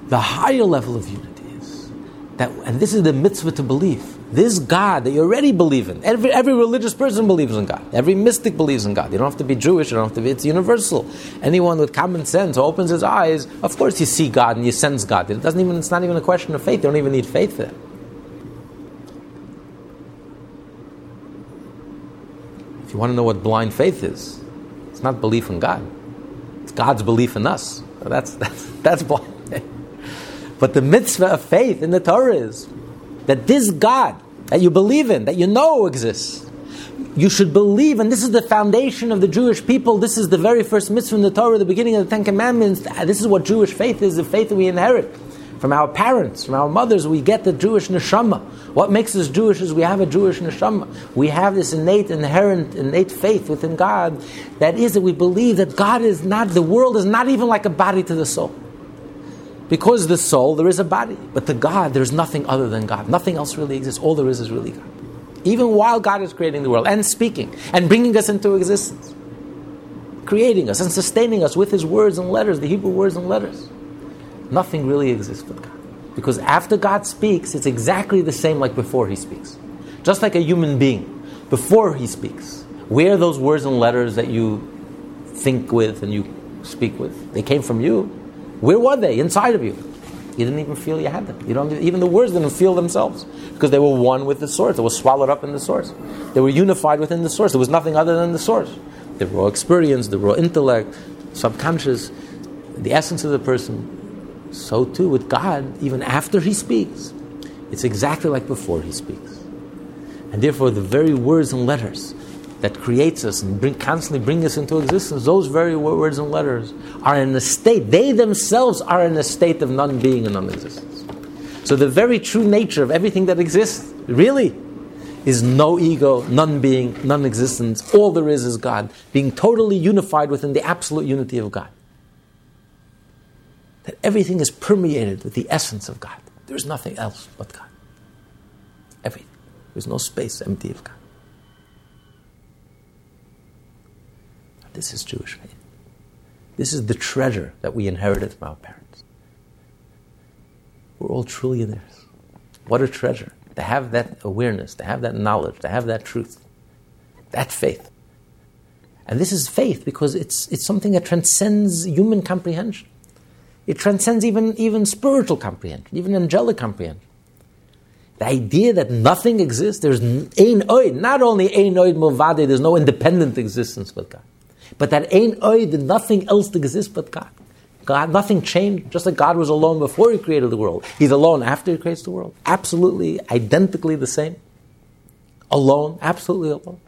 The higher level of unity is that, and this is the mitzvah to believe. This God that you already believe in. Every, every religious person believes in God. Every mystic believes in God. You don't have to be Jewish, you don't have to be, it's universal. Anyone with common sense who opens his eyes, of course you see God and you sense God. It doesn't even, it's not even a question of faith. You don't even need faith for that. If you want to know what blind faith is, it's not belief in God. It's God's belief in us. That's, that's, that's blind faith. But the mitzvah of faith in the Torah is that this God that you believe in, that you know exists, you should believe, and this is the foundation of the Jewish people. This is the very first mitzvah in the Torah, the beginning of the Ten Commandments. Uh, this is what Jewish faith is, the faith that we inherit from our parents, from our mothers, we get the Jewish neshama. What makes us Jewish is we have a Jewish neshama. We have this innate, inherent, innate faith within God. That is that we believe that God is not, the world is not even like a body to the soul. Because the soul, there is a body. But to God, there's nothing other than God. Nothing else really exists. All there is is really God. Even while God is creating the world and speaking and bringing us into existence, creating us and sustaining us with His words and letters, the Hebrew words and letters nothing really exists but God. Because after God speaks, it's exactly the same like before He speaks. Just like a human being, before He speaks, where those words and letters that you think with and you speak with, they came from you. Where were they? Inside of you. You didn't even feel you had them. You don't even the words didn't feel themselves because they were one with the source. They were swallowed up in the source. They were unified within the source. There was nothing other than the source. The raw experience, the raw intellect, subconscious, the essence of the person so too with God, even after He speaks, it's exactly like before He speaks. And therefore, the very words and letters that creates us and bring, constantly bring us into existence, those very words and letters are in a state, they themselves are in a state of non being and non existence. So, the very true nature of everything that exists, really, is no ego, non being, non existence. All there is is God, being totally unified within the absolute unity of God that everything is permeated with the essence of God. There's nothing else but God. Everything. There's no space empty of God. This is Jewish faith. This is the treasure that we inherited from our parents. We're all trillionaires. What a treasure. to have that awareness, to have that knowledge, to have that truth. that faith. And this is faith because it's, it's something that transcends human comprehension. It transcends even, even spiritual comprehension, even angelic comprehension. The idea that nothing exists, there's ein oid, not only ein oid movade, there's no independent existence but God, but that ein oid, nothing else exists but God. God, nothing changed, just like God was alone before He created the world. He's alone after He creates the world. Absolutely, identically the same. Alone, absolutely alone.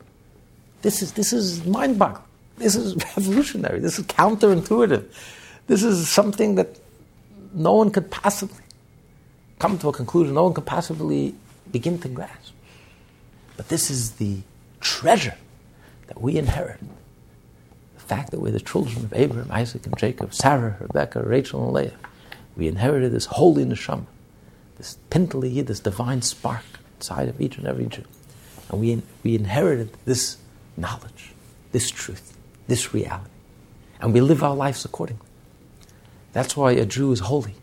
This is, this is mind boggling. This is revolutionary. This is counterintuitive. This is something that no one could possibly come to a conclusion, no one could possibly begin to grasp. But this is the treasure that we inherit fact that we're the children of Abraham, Isaac, and Jacob, Sarah, Rebecca, Rachel, and Leah. We inherited this holy neshama, this pintali, this divine spark inside of each and every Jew. And we, we inherited this knowledge, this truth, this reality. And we live our lives accordingly. That's why a Jew is holy.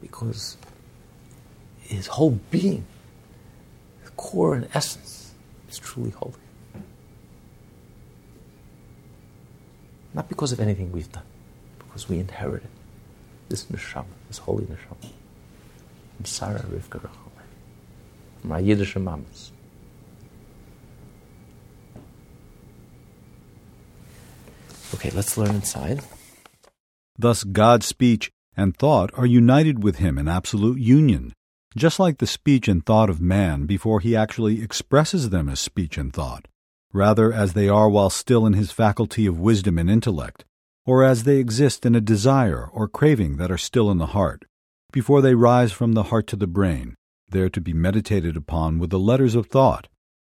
Because his whole being, his core and essence, is truly holy. Not because of anything we've done, because we inherited this neshama, this holy neshama. From Sarah Rivka Rachel, from our Yiddish mamas. Okay, let's learn inside. Thus, God's speech and thought are united with Him in absolute union, just like the speech and thought of man before he actually expresses them as speech and thought rather as they are while still in his faculty of wisdom and intellect, or as they exist in a desire or craving that are still in the heart, before they rise from the heart to the brain, there to be meditated upon with the letters of thought.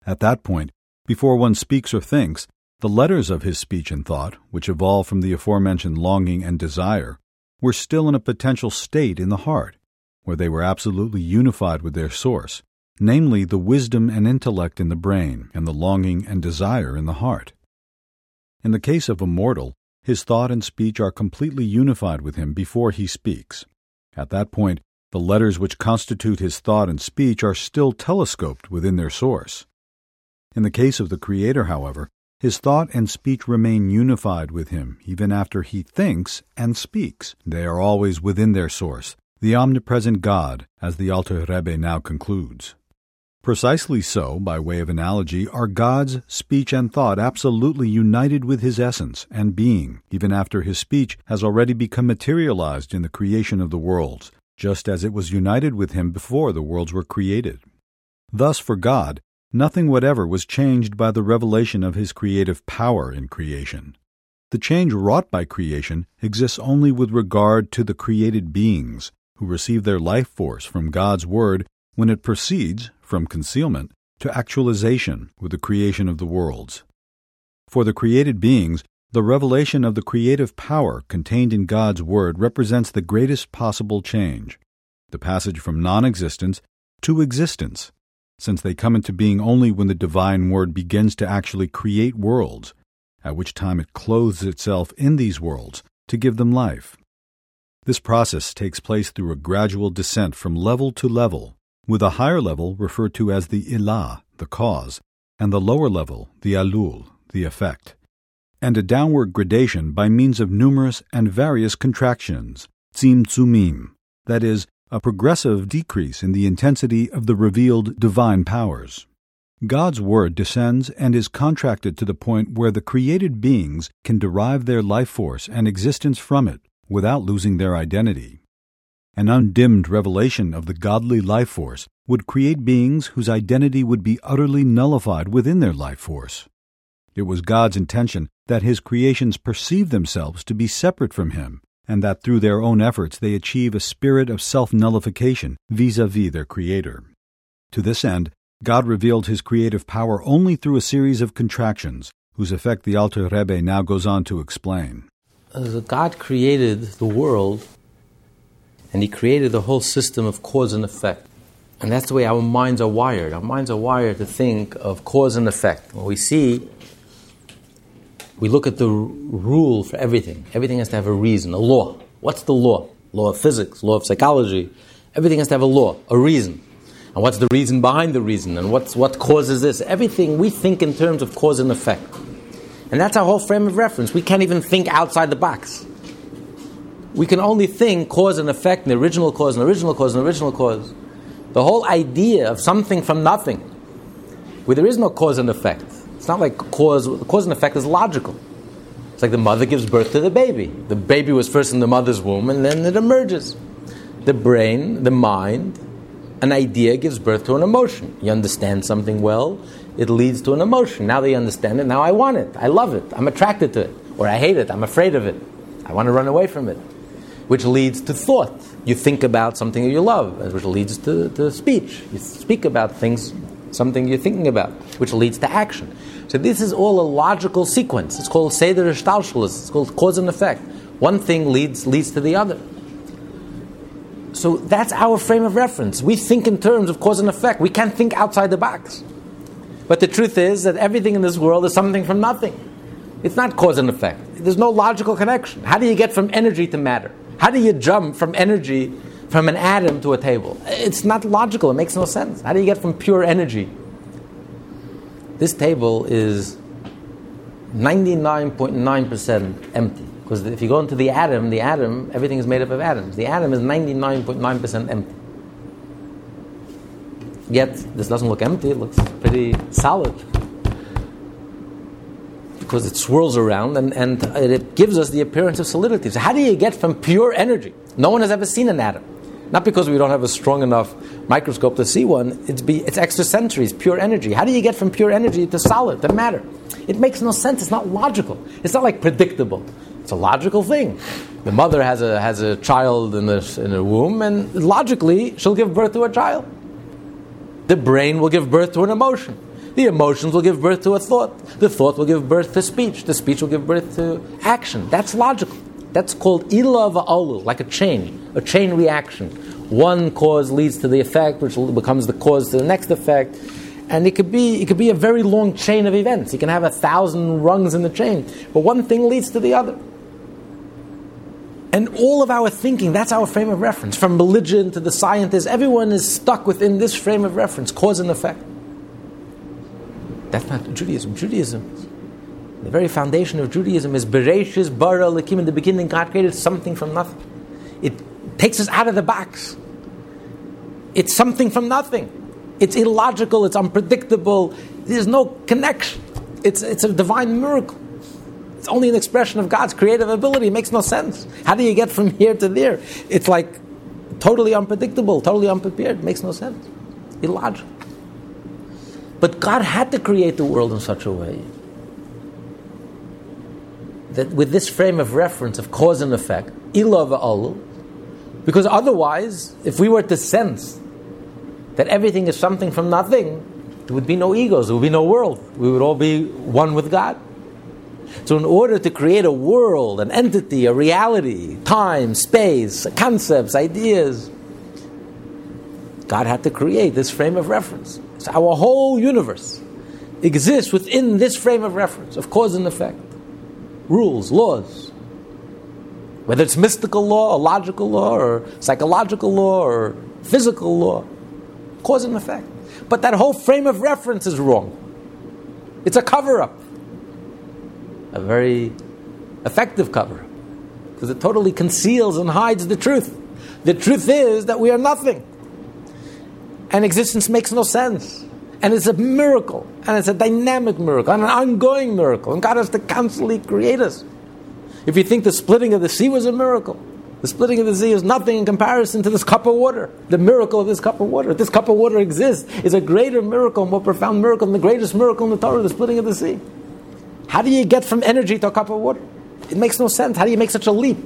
At that point, before one speaks or thinks, the letters of his speech and thought, which evolve from the aforementioned longing and desire, were still in a potential state in the heart, where they were absolutely unified with their source, namely the wisdom and intellect in the brain and the longing and desire in the heart. In the case of a mortal, his thought and speech are completely unified with him before he speaks. At that point, the letters which constitute his thought and speech are still telescoped within their source. In the case of the Creator, however, his thought and speech remain unified with him even after he thinks and speaks. They are always within their source, the omnipresent God, as the Alter Rebbe now concludes. Precisely so, by way of analogy, are God's speech and thought absolutely united with his essence and being, even after his speech has already become materialized in the creation of the worlds, just as it was united with him before the worlds were created. Thus, for God, nothing whatever was changed by the revelation of his creative power in creation. The change wrought by creation exists only with regard to the created beings, who receive their life force from God's Word when it proceeds from concealment to actualization with the creation of the worlds. For the created beings, the revelation of the creative power contained in God's Word represents the greatest possible change, the passage from non existence to existence, since they come into being only when the divine Word begins to actually create worlds, at which time it clothes itself in these worlds to give them life. This process takes place through a gradual descent from level to level with a higher level referred to as the ilah, the cause, and the lower level, the alul, the effect, and a downward gradation by means of numerous and various contractions, tzimtzumim, that is, a progressive decrease in the intensity of the revealed divine powers. God's Word descends and is contracted to the point where the created beings can derive their life force and existence from it without losing their identity. An undimmed revelation of the godly life force would create beings whose identity would be utterly nullified within their life force. It was God's intention that His creations perceive themselves to be separate from Him, and that through their own efforts they achieve a spirit of self nullification vis a vis their Creator. To this end, God revealed His creative power only through a series of contractions, whose effect the Alter Rebbe now goes on to explain. As God created the world, and he created the whole system of cause and effect. And that's the way our minds are wired. Our minds are wired to think of cause and effect. When we see, we look at the rule for everything. Everything has to have a reason, a law. What's the law? Law of physics, law of psychology, Everything has to have a law, a reason. And what's the reason behind the reason? And what's, what causes this? Everything we think in terms of cause and effect. And that's our whole frame of reference. We can't even think outside the box. We can only think cause and effect, the original cause, and original cause, and original cause. The whole idea of something from nothing, where there is no cause and effect. It's not like cause, cause and effect is logical. It's like the mother gives birth to the baby. The baby was first in the mother's womb, and then it emerges. The brain, the mind, an idea gives birth to an emotion. You understand something well, it leads to an emotion. Now that you understand it, now I want it. I love it. I'm attracted to it. Or I hate it. I'm afraid of it. I want to run away from it. Which leads to thought. You think about something that you love, which leads to, to speech. You speak about things, something you're thinking about, which leads to action. So this is all a logical sequence. It's called Seder Shtalshalis. It's called cause and effect. One thing leads, leads to the other. So that's our frame of reference. We think in terms of cause and effect. We can't think outside the box. But the truth is that everything in this world is something from nothing. It's not cause and effect. There's no logical connection. How do you get from energy to matter? How do you jump from energy, from an atom to a table? It's not logical. It makes no sense. How do you get from pure energy? This table is 99.9% empty. Because if you go into the atom, the atom, everything is made up of atoms. The atom is 99.9% empty. Yet, this doesn't look empty, it looks pretty solid. Because it swirls around and, and it gives us the appearance of solidity. So, how do you get from pure energy? No one has ever seen an atom. Not because we don't have a strong enough microscope to see one, it's, be, it's extrasensory, it's pure energy. How do you get from pure energy to solid, to matter? It makes no sense, it's not logical. It's not like predictable. It's a logical thing. The mother has a, has a child in, the, in her womb, and logically, she'll give birth to a child. The brain will give birth to an emotion. The emotions will give birth to a thought. The thought will give birth to speech. The speech will give birth to action. That's logical. That's called ila va'olu, like a chain, a chain reaction. One cause leads to the effect, which becomes the cause to the next effect. And it could be it could be a very long chain of events. You can have a thousand rungs in the chain, but one thing leads to the other. And all of our thinking, that's our frame of reference. From religion to the scientists, everyone is stuck within this frame of reference, cause and effect. That's not Judaism. Judaism, the very foundation of Judaism is Bereshis Bara Elokim. In the beginning, God created something from nothing. It takes us out of the box. It's something from nothing. It's illogical, it's unpredictable, there's no connection. It's, it's a divine miracle. It's only an expression of God's creative ability. It makes no sense. How do you get from here to there? It's like totally unpredictable, totally unprepared. It makes no sense. Illogical. But God had to create the world in such a way that with this frame of reference of cause and effect, ilah because otherwise, if we were to sense that everything is something from nothing, there would be no egos, there would be no world. We would all be one with God. So, in order to create a world, an entity, a reality, time, space, concepts, ideas, God had to create this frame of reference. So, our whole universe exists within this frame of reference of cause and effect, rules, laws. Whether it's mystical law, or logical law, or psychological law, or physical law, cause and effect. But that whole frame of reference is wrong. It's a cover up a very effective cover up, because it totally conceals and hides the truth. The truth is that we are nothing. And existence makes no sense. And it's a miracle. And it's a dynamic miracle and an ongoing miracle. And God has to constantly create us. If you think the splitting of the sea was a miracle, the splitting of the sea is nothing in comparison to this cup of water. The miracle of this cup of water. This cup of water exists, is a greater miracle, more profound miracle than the greatest miracle in the Torah, the splitting of the sea. How do you get from energy to a cup of water? It makes no sense. How do you make such a leap?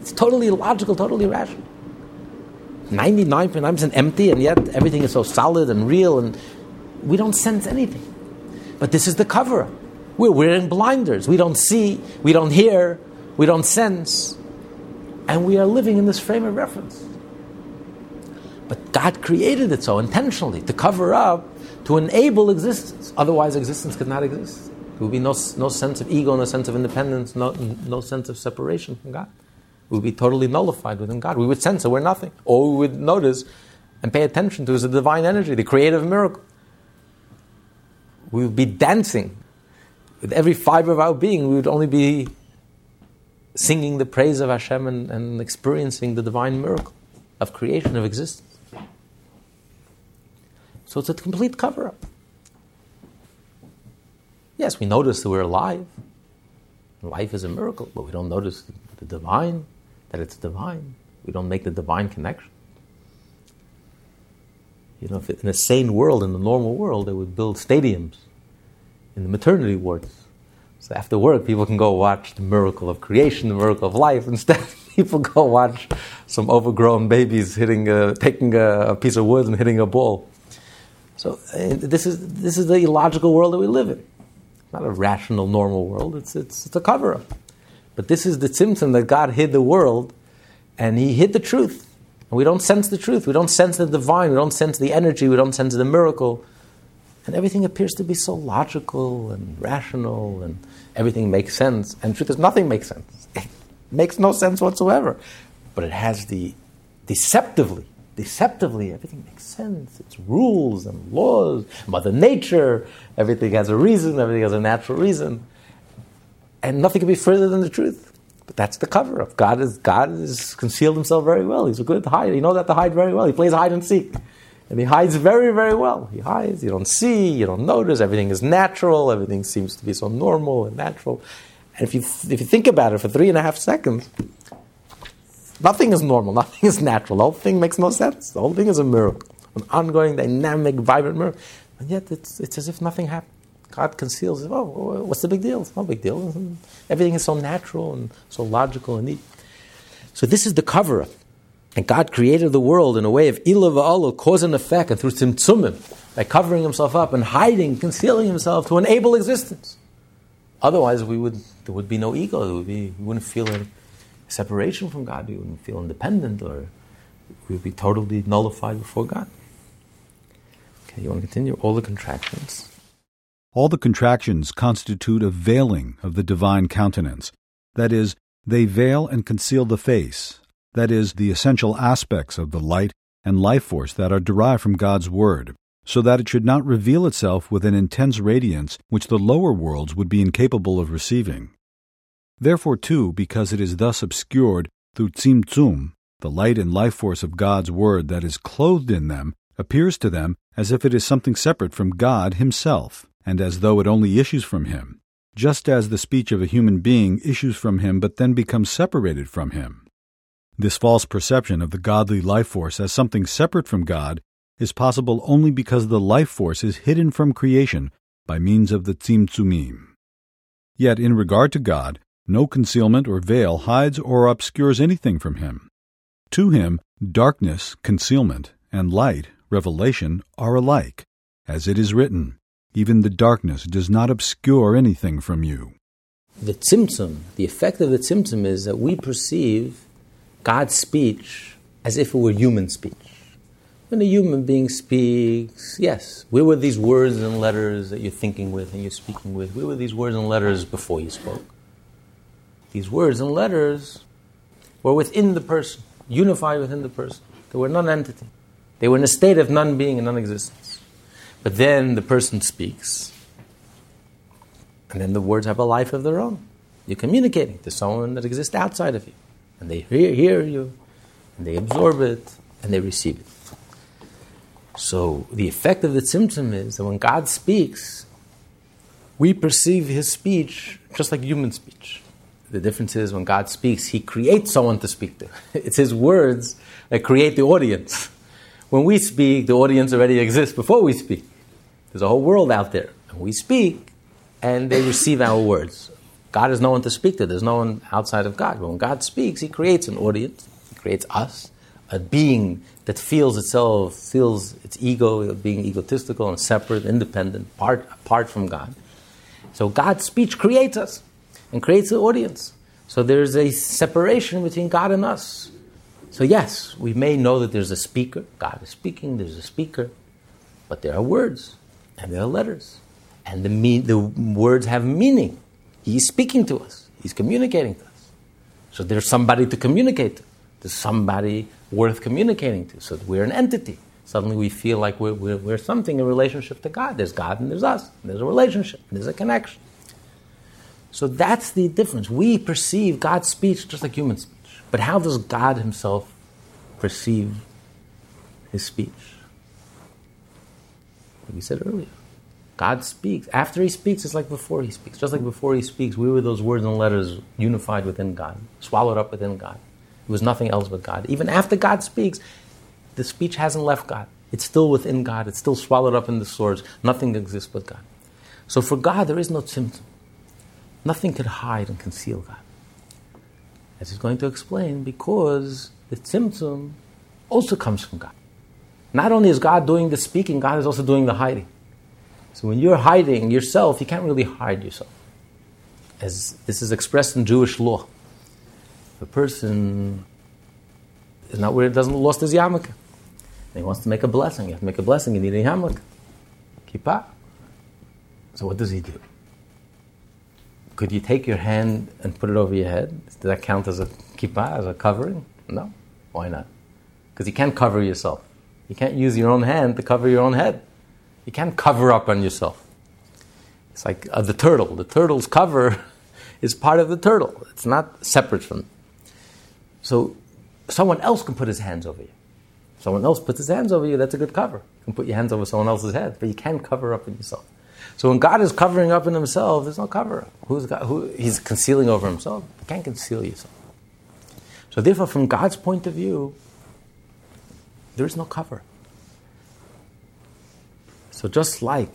It's totally illogical, totally irrational. 99.9% empty, and yet everything is so solid and real, and we don't sense anything. But this is the cover. We're wearing blinders. We don't see, we don't hear, we don't sense, and we are living in this frame of reference. But God created it so intentionally to cover up, to enable existence. Otherwise, existence could not exist. There would be no, no sense of ego, no sense of independence, no, no sense of separation from God. We would be totally nullified within God. We would sense that we're nothing. All we would notice and pay attention to is the divine energy, the creative miracle. We would be dancing. With every fiber of our being, we would only be singing the praise of Hashem and, and experiencing the divine miracle of creation, of existence. So it's a complete cover up. Yes, we notice that we're alive. Life is a miracle, but we don't notice the divine, that it's divine. We don't make the divine connection. You know, if in a sane world, in the normal world, they would build stadiums in the maternity wards. So after work, people can go watch the miracle of creation, the miracle of life. Instead, people go watch some overgrown babies hitting, a, taking a, piece of wood and hitting a ball. So uh, this is this is the illogical world that we live in not a rational, normal world. It's, it's, it's a cover up. But this is the tzimtzum that God hid the world and He hid the truth. And we don't sense the truth. We don't sense the divine. We don't sense the energy. We don't sense the miracle. And everything appears to be so logical and rational and everything makes sense. And truth is, nothing makes sense. It makes no sense whatsoever. But it has the deceptively deceptively, everything makes sense. It's rules and laws, Mother Nature, everything has a reason, everything has a natural reason. And nothing can be further than the truth. But that's the cover up. God is God has concealed himself very well. He's a good hider. You know that to hide very well. He plays hide and seek. And he hides very, very well. He hides, you don't see, you don't notice, everything is natural, everything seems to be so normal and natural. And if you, if you think about it for three and a half seconds, Nothing is normal, nothing is natural. The whole thing makes no sense. The whole thing is a miracle, an ongoing, dynamic, vibrant miracle. And yet it's, it's as if nothing happened. God conceals. Oh, what's the big deal? It's no big deal. Everything is so natural and so logical and neat. So this is the cover up. And God created the world in a way of ilah va'ala, cause and effect, and through tzimtzumim, by covering himself up and hiding, concealing himself to enable existence. Otherwise, we would, there would be no ego. There would be, we wouldn't feel any, separation from God, we wouldn't feel independent or we would be totally nullified before God. Okay, you want to continue? All the contractions. All the contractions constitute a veiling of the divine countenance. That is, they veil and conceal the face. That is, the essential aspects of the light and life force that are derived from God's Word, so that it should not reveal itself with an intense radiance which the lower worlds would be incapable of receiving. Therefore, too, because it is thus obscured through tzimtzum, the light and life force of God's Word that is clothed in them appears to them as if it is something separate from God Himself, and as though it only issues from Him, just as the speech of a human being issues from Him but then becomes separated from Him. This false perception of the godly life force as something separate from God is possible only because the life force is hidden from creation by means of the tzimtzumim. Yet, in regard to God, no concealment or veil hides or obscures anything from him. To him, darkness, concealment, and light, revelation, are alike, as it is written, even the darkness does not obscure anything from you. The tzimtzum, the effect of the tzimtzum is that we perceive God's speech as if it were human speech. When a human being speaks, yes, where were these words and letters that you're thinking with and you're speaking with? Where were these words and letters before you spoke? these words and letters were within the person, unified within the person. They were non entity. They were in a state of non being and non existence. But then the person speaks, and then the words have a life of their own. You're communicating to someone that exists outside of you, and they hear, hear you, and they absorb it, and they receive it. So the effect of the tzimtzum is that when God speaks, we perceive his speech just like human speech. The difference is when God speaks, He creates someone to speak to. It's His words that create the audience. When we speak, the audience already exists before we speak. There's a whole world out there. And we speak, and they receive our words. God is no one to speak to. There's no one outside of God. But when God speaks, He creates an audience. He creates us, a being that feels itself, feels its ego, being egotistical and separate, independent, part, apart from God. So God's speech creates us and creates an audience. So there's a separation between God and us. So, yes, we may know that there's a speaker. God is speaking, there's a speaker. But there are words and there are letters. And the, me- the words have meaning. He's speaking to us, He's communicating to us. So there's somebody to communicate to. There's somebody worth communicating to. So we're an entity. Suddenly we feel like we're, we're, we're something in relationship to God. There's God and there's us. There's a relationship. there's a connection. So that's the difference. We perceive God's speech just like human speech. But how does God Himself perceive His speech? Like we said earlier. God speaks. After He speaks, it's like before He speaks. Just like before He speaks, we were those words and letters unified within God, swallowed up within God. It was nothing else but God. Even after God speaks, the speech hasn't left God. It's still within God. It's still swallowed up in the source. Nothing exists but God. So for God, there is no tzimtzum. Nothing could hide and conceal God. As he's going to explain, because the tzimtzum also comes from God. Not only is God doing the speaking, God is also doing the hiding. So when you're hiding yourself, you can't really hide yourself. As this is expressed in Jewish law. A person is not where it doesn't lost his yarmulke. And he wants to make a blessing. You have to make a blessing, you need a yarmulke. Kippah. So what does he do? Could you take your hand and put it over your head? Does that count as a kippah, as a covering? No. Why not? Because you can't cover yourself. You can't use your own hand to cover your own head. You can't cover up on yourself. It's like uh, the turtle. The turtle's cover is part of the turtle. It's not separate from. it. So someone else can put his hands over you. Someone else puts his hands over you, that's a good cover. You can put your hands over someone else's head, but you can't cover up in yourself. So when God is covering up in Himself, there's no cover. Who's God, who, he's concealing over Himself. You can't conceal yourself. So therefore, from God's point of view, there is no cover. So just like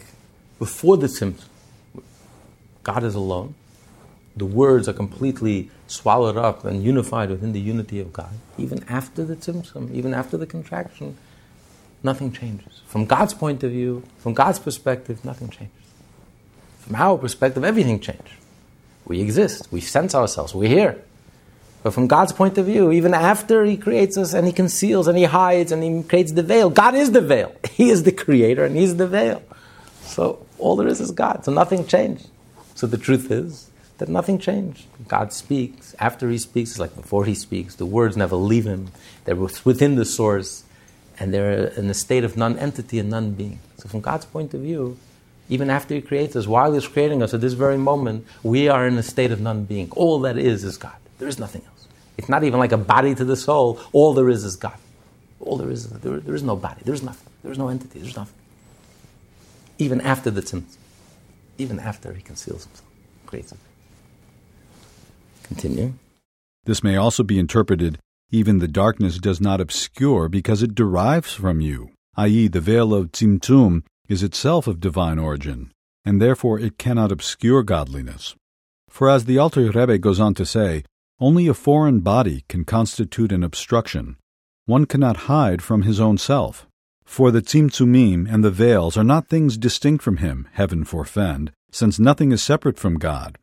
before the tzimtzum, God is alone. The words are completely swallowed up and unified within the unity of God. Even after the tzimtzum, even after the contraction, nothing changes. From God's point of view, from God's perspective, nothing changes. From our perspective, everything changed. We exist, we sense ourselves, we're here. But from God's point of view, even after He creates us and He conceals and He hides and He creates the veil, God is the veil. He is the creator and He's the veil. So all there is is God. So nothing changed. So the truth is that nothing changed. God speaks. After He speaks, it's like before He speaks. The words never leave Him. They're within the source and they're in a state of non entity and non being. So from God's point of view, even after He creates us, while He's creating us at this very moment, we are in a state of non being. All that is is God. There is nothing else. It's not even like a body to the soul. All there is is God. All there is, there, there is no body. There is nothing. There is no entity. There's nothing. Even after the tzimtzum. Even after he conceals himself. Creates it. Continue. This may also be interpreted even the darkness does not obscure because it derives from you, i.e., the veil of Tzimtzum is itself of divine origin, and therefore it cannot obscure godliness. For as the Alter Rebbe goes on to say, only a foreign body can constitute an obstruction. One cannot hide from his own self. For the tzimtzumim and the veils are not things distinct from him, heaven forfend, since nothing is separate from God,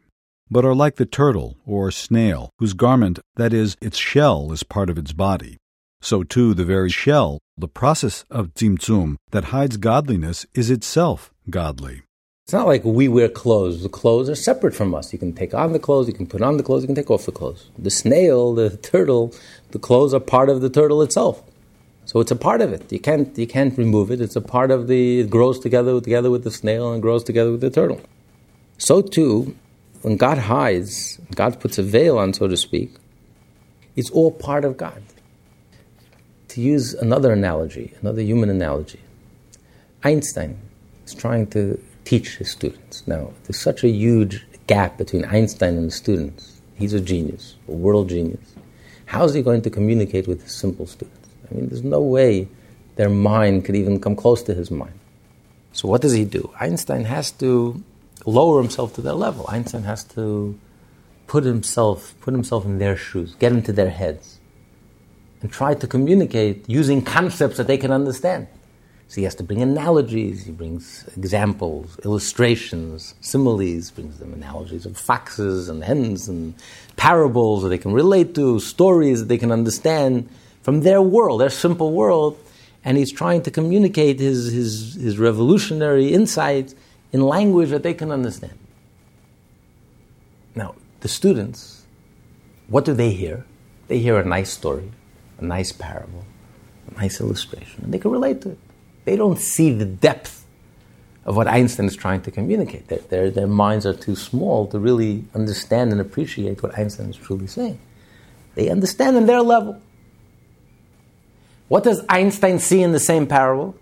but are like the turtle or snail, whose garment, that is, its shell, is part of its body. So too the very shell, the process of tzimtzum that hides godliness, is itself godly. It's not like we wear clothes. The clothes are separate from us. You can take on the clothes, you can put on the clothes, you can take off the clothes. The snail, the turtle, the clothes are part of the turtle itself. So it's a part of it. You can't, you can't remove it. It's a part of the, it grows together, together with the snail and grows together with the turtle. So too, when God hides, God puts a veil on, so to speak, it's all part of God. To use another analogy, another human analogy, Einstein is trying to teach his students. Now, there's such a huge gap between Einstein and the students. He's a genius, a world genius. How is he going to communicate with his simple students? I mean, there's no way their mind could even come close to his mind. So, what does he do? Einstein has to lower himself to their level. Einstein has to put himself, put himself in their shoes, get into their heads, and try to communicate using concepts that they can understand. So he has to bring analogies, he brings examples, illustrations, similes, brings them analogies of foxes and hens and parables that they can relate to, stories that they can understand from their world, their simple world. And he's trying to communicate his, his, his revolutionary insights in language that they can understand. Now, the students, what do they hear? They hear a nice story, a nice parable, a nice illustration, and they can relate to it. They don't see the depth of what Einstein is trying to communicate. Their, their, their minds are too small to really understand and appreciate what Einstein is truly saying. They understand on their level. What does Einstein see in the same parable?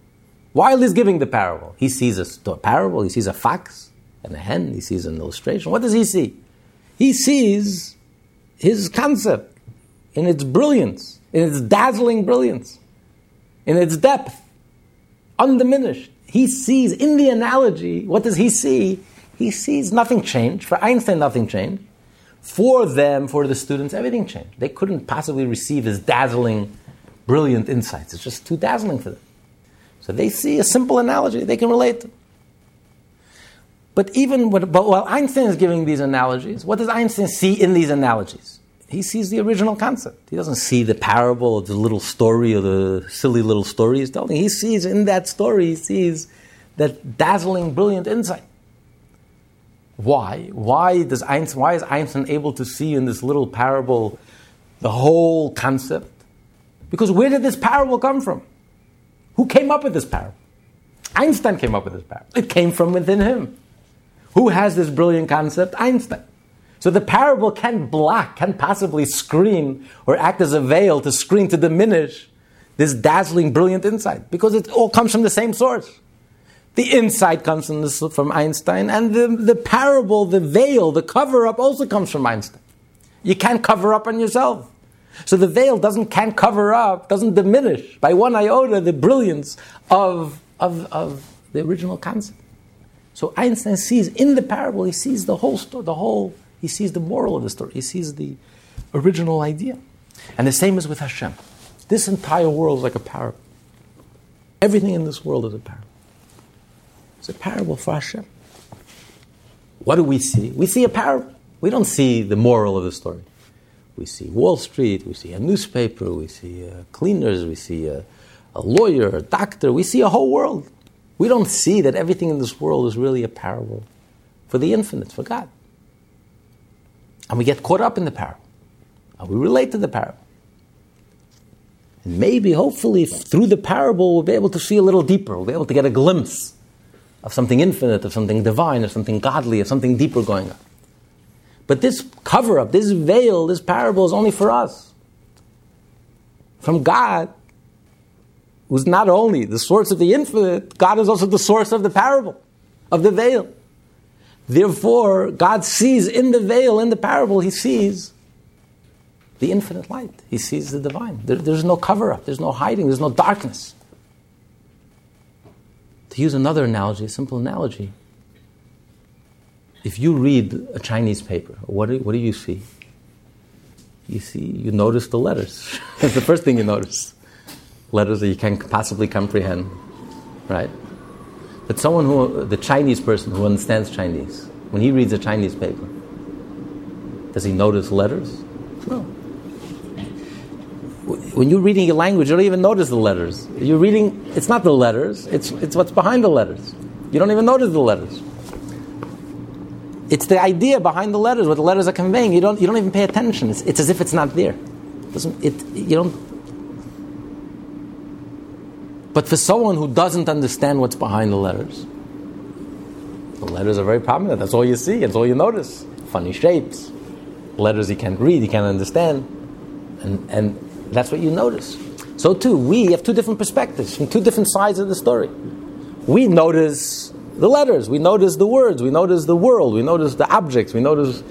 While he's giving the parable, he sees a parable, he sees a fox and a hen, he sees an illustration. What does he see? He sees his concept in its brilliance, in its dazzling brilliance, in its depth, undiminished. He sees in the analogy, what does he see? He sees nothing changed. For Einstein, nothing changed. For them, for the students, everything changed. They couldn't possibly receive his dazzling, brilliant insights. It's just too dazzling for them. So they see a simple analogy they can relate to. But even what, but while Einstein is giving these analogies, what does Einstein see in these analogies? He sees the original concept. He doesn't see the parable of the little story or the silly little story he's telling. He sees in that story, he sees that dazzling, brilliant insight. Why? Why, does Einstein, why is Einstein able to see in this little parable the whole concept? Because where did this parable come from? Who came up with this parable? Einstein came up with this parable. It came from within him. Who has this brilliant concept? Einstein. So the parable can block, can possibly screen or act as a veil to screen, to diminish this dazzling, brilliant insight because it all comes from the same source. The insight comes from, this, from Einstein, and the, the parable, the veil, the cover up also comes from Einstein. You can't cover up on yourself. So the veil doesn't can't cover up, doesn't diminish by one iota the brilliance of, of, of the original concept. So Einstein sees in the parable, he sees the whole story, the whole, he sees the moral of the story, he sees the original idea. And the same is with Hashem. This entire world is like a parable. Everything in this world is a parable. It's a parable for Hashem. What do we see? We see a parable. We don't see the moral of the story. We see Wall Street, we see a newspaper, we see uh, cleaners, we see a, a lawyer, a doctor, we see a whole world. We don't see that everything in this world is really a parable for the infinite, for God. And we get caught up in the parable. And we relate to the parable. And maybe, hopefully, through the parable, we'll be able to see a little deeper. We'll be able to get a glimpse of something infinite, of something divine, of something godly, of something deeper going on. But this cover up, this veil, this parable is only for us. From God, who's not only the source of the infinite, God is also the source of the parable, of the veil. Therefore, God sees in the veil, in the parable, He sees the infinite light. He sees the divine. There, there's no cover up, there's no hiding, there's no darkness. To use another analogy, a simple analogy, if you read a Chinese paper, what do, what do you see? You see, you notice the letters. That's the first thing you notice. Letters that you can possibly comprehend, right? But someone who, the Chinese person who understands Chinese, when he reads a Chinese paper, does he notice letters? No. When you're reading a language, you don't even notice the letters. You're reading, it's not the letters, it's, it's what's behind the letters. You don't even notice the letters. It's the idea behind the letters, what the letters are conveying. You don't, you don't even pay attention. It's, it's as if it's not there. It doesn't, it, you don't. But for someone who doesn't understand what's behind the letters, the letters are very prominent. That's all you see. That's all you notice. Funny shapes, letters you can't read, you can't understand, and and that's what you notice. So too, we have two different perspectives from two different sides of the story. We notice the letters, we notice the words, we notice the world, we notice the objects, we notice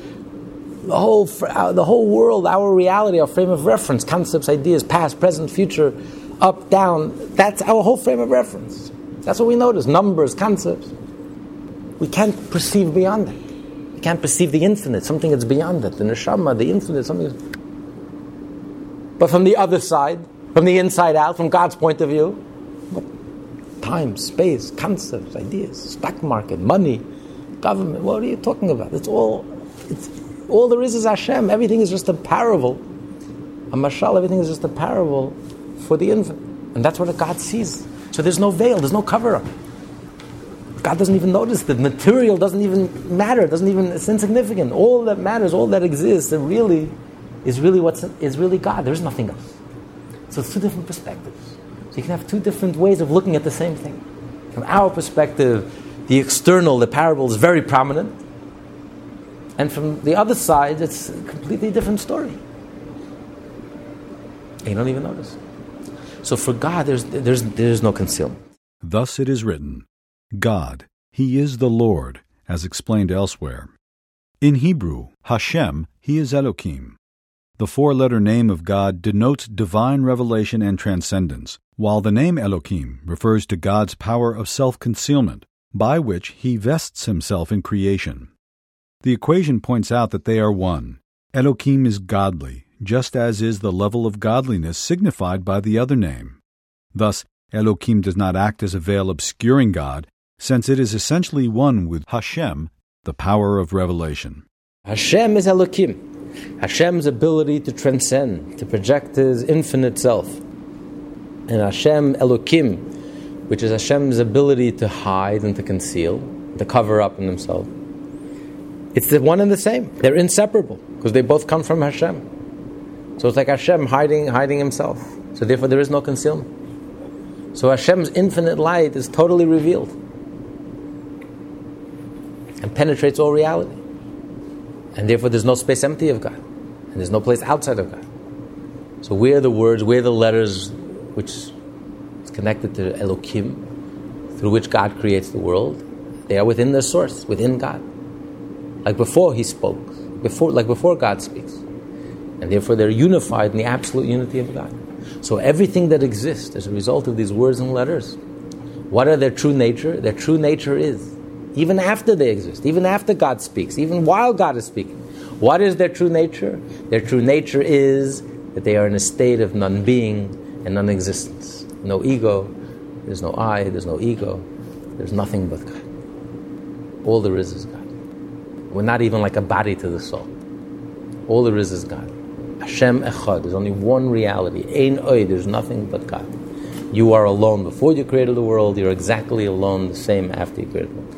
the whole, uh, the whole world, our reality, our frame of reference, concepts, ideas, past, present, future, up, down. That's our whole frame of reference. That's what we notice numbers, concepts. We can't perceive beyond that. We can't perceive the infinite, something that's beyond that, the neshama, the infinite, something. But from the other side, from the inside out, from God's point of view, what? time, space, concepts, ideas, stock market, money, government. What are you talking about? It's all, it's, all there is is Hashem. Everything is just a parable. A mashal, everything is just a parable for the infinite. And that's what God sees. So there's no veil, there's no cover up. God doesn't even notice. The material doesn't even matter, doesn't even, it's insignificant. All that matters, all that exists, it really is really what's is really God. There's nothing else. So it's two different perspectives. So you can have two different ways of looking at the same thing. From our perspective, the external, the parable is very prominent. And from the other side, it's a completely different story. And you don't even notice. So for God, there's, there's, there's no concealment. Thus it is written God, He is the Lord, as explained elsewhere. In Hebrew, Hashem, He is Elohim. The four letter name of God denotes divine revelation and transcendence, while the name Elohim refers to God's power of self concealment, by which He vests Himself in creation. The equation points out that they are one. Elohim is godly, just as is the level of godliness signified by the other name. Thus, Elohim does not act as a veil obscuring God, since it is essentially one with Hashem, the power of revelation. Hashem is Elohim. Hashem's ability to transcend, to project His infinite self. And Hashem Elohim, which is Hashem's ability to hide and to conceal, to cover up in Himself. It's the one and the same. They're inseparable because they both come from Hashem. So it's like Hashem hiding, hiding Himself. So therefore, there is no concealment. So Hashem's infinite light is totally revealed and penetrates all reality. And therefore, there's no space empty of God. And there's no place outside of God. So, where the words, where the letters, which is connected to Elohim, through which God creates the world, they are within the source, within God. Like before He spoke, before, like before God speaks. And therefore, they're unified in the absolute unity of God. So, everything that exists as a result of these words and letters, what are their true nature? Their true nature is even after they exist, even after God speaks, even while God is speaking. What is their true nature? Their true nature is that they are in a state of non being and non existence. No ego, there's no I, there's no ego, there's nothing but God. All there is is God. We're not even like a body to the soul. All there is is God. Hashem Echad, there's only one reality. Ein Od, there's nothing but God. You are alone before you created the world, you're exactly alone the same after you created the world.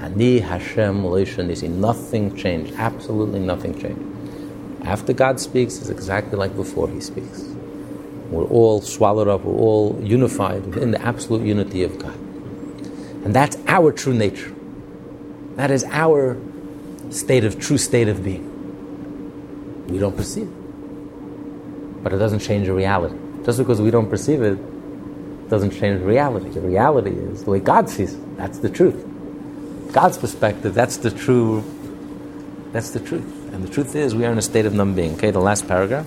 Ani Hashem Nisi. Nothing changed. Absolutely nothing changed. After God speaks, it's exactly like before He speaks. We're all swallowed up, we're all unified within the absolute unity of God. And that's our true nature. That is our state of true state of being. We don't perceive it. But it doesn't change the reality. Just because we don't perceive it doesn't change the reality. The reality is the way God sees it. That's the truth. God's perspective, that's the true, that's the truth. And the truth is, we are in a state of non-being. Okay, the last paragraph.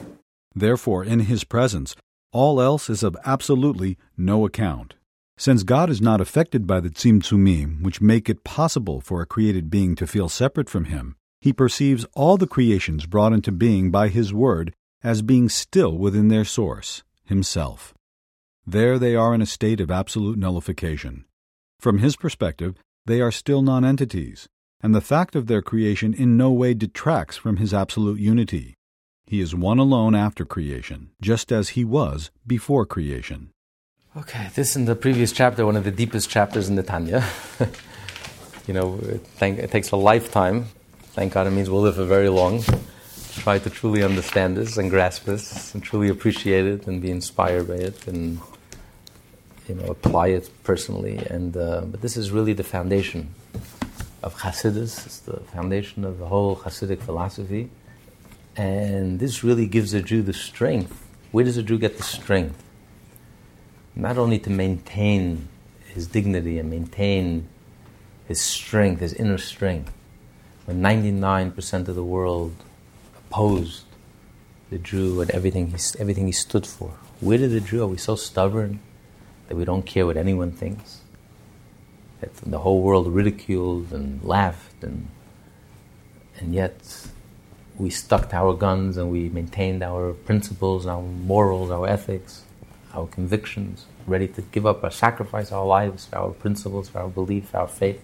Therefore, in His presence, all else is of absolutely no account. Since God is not affected by the tzimtzumim, which make it possible for a created being to feel separate from Him, He perceives all the creations brought into being by His Word as being still within their source, Himself. There they are in a state of absolute nullification. From His perspective, they are still nonentities, and the fact of their creation in no way detracts from his absolute unity. He is one alone after creation, just as he was before creation. Okay, this in the previous chapter, one of the deepest chapters in the Tanya. you know, it, thank, it takes a lifetime. Thank God it means we'll live for very long. Try to truly understand this and grasp this and truly appreciate it and be inspired by it and you know, apply it personally. And uh, but this is really the foundation of Hasidus. It's the foundation of the whole Hasidic philosophy. And this really gives a Jew the strength. Where does a Jew get the strength? Not only to maintain his dignity and maintain his strength, his inner strength, when 99% of the world opposed the Jew and everything he, everything he stood for. Where did the Jew? Are we so stubborn? that we don't care what anyone thinks, that the whole world ridiculed and laughed, and, and yet we stuck to our guns and we maintained our principles, our morals, our ethics, our convictions, ready to give up or sacrifice our lives our principles, our belief, our faith.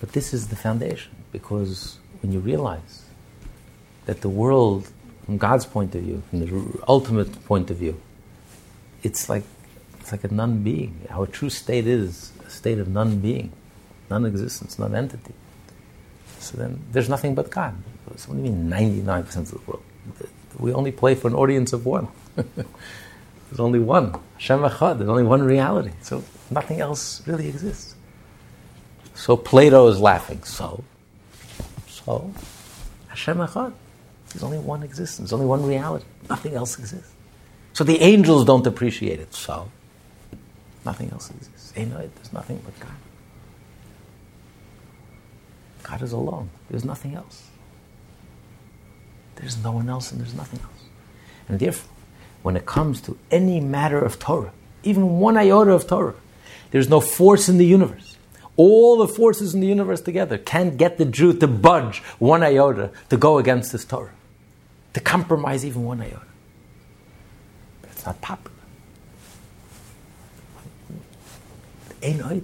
But this is the foundation because when you realize that the world, from God's point of view, from the ultimate point of view, it's like it's like a non-being. Our true state is a state of non-being, non-existence, non-entity. So then there's nothing but God. So what do you mean 99% of the world? we only play for an audience of one. There's only one. Hashem Echad. There's only one reality. So nothing else really exists. So Plato is laughing. So, so Hashem Echad. There's only one existence. Only one reality. Nothing else exists. So the angels don't appreciate it. So nothing else exists. They know it. There's nothing but God. God is alone. There's nothing else. There's no one else and there's nothing else. And therefore, when it comes to any matter of Torah, even one iota of Torah, there's no force in the universe. All the forces in the universe together can't get the Jew to budge one iota to go against this Torah, to compromise even one iota. It's not popular.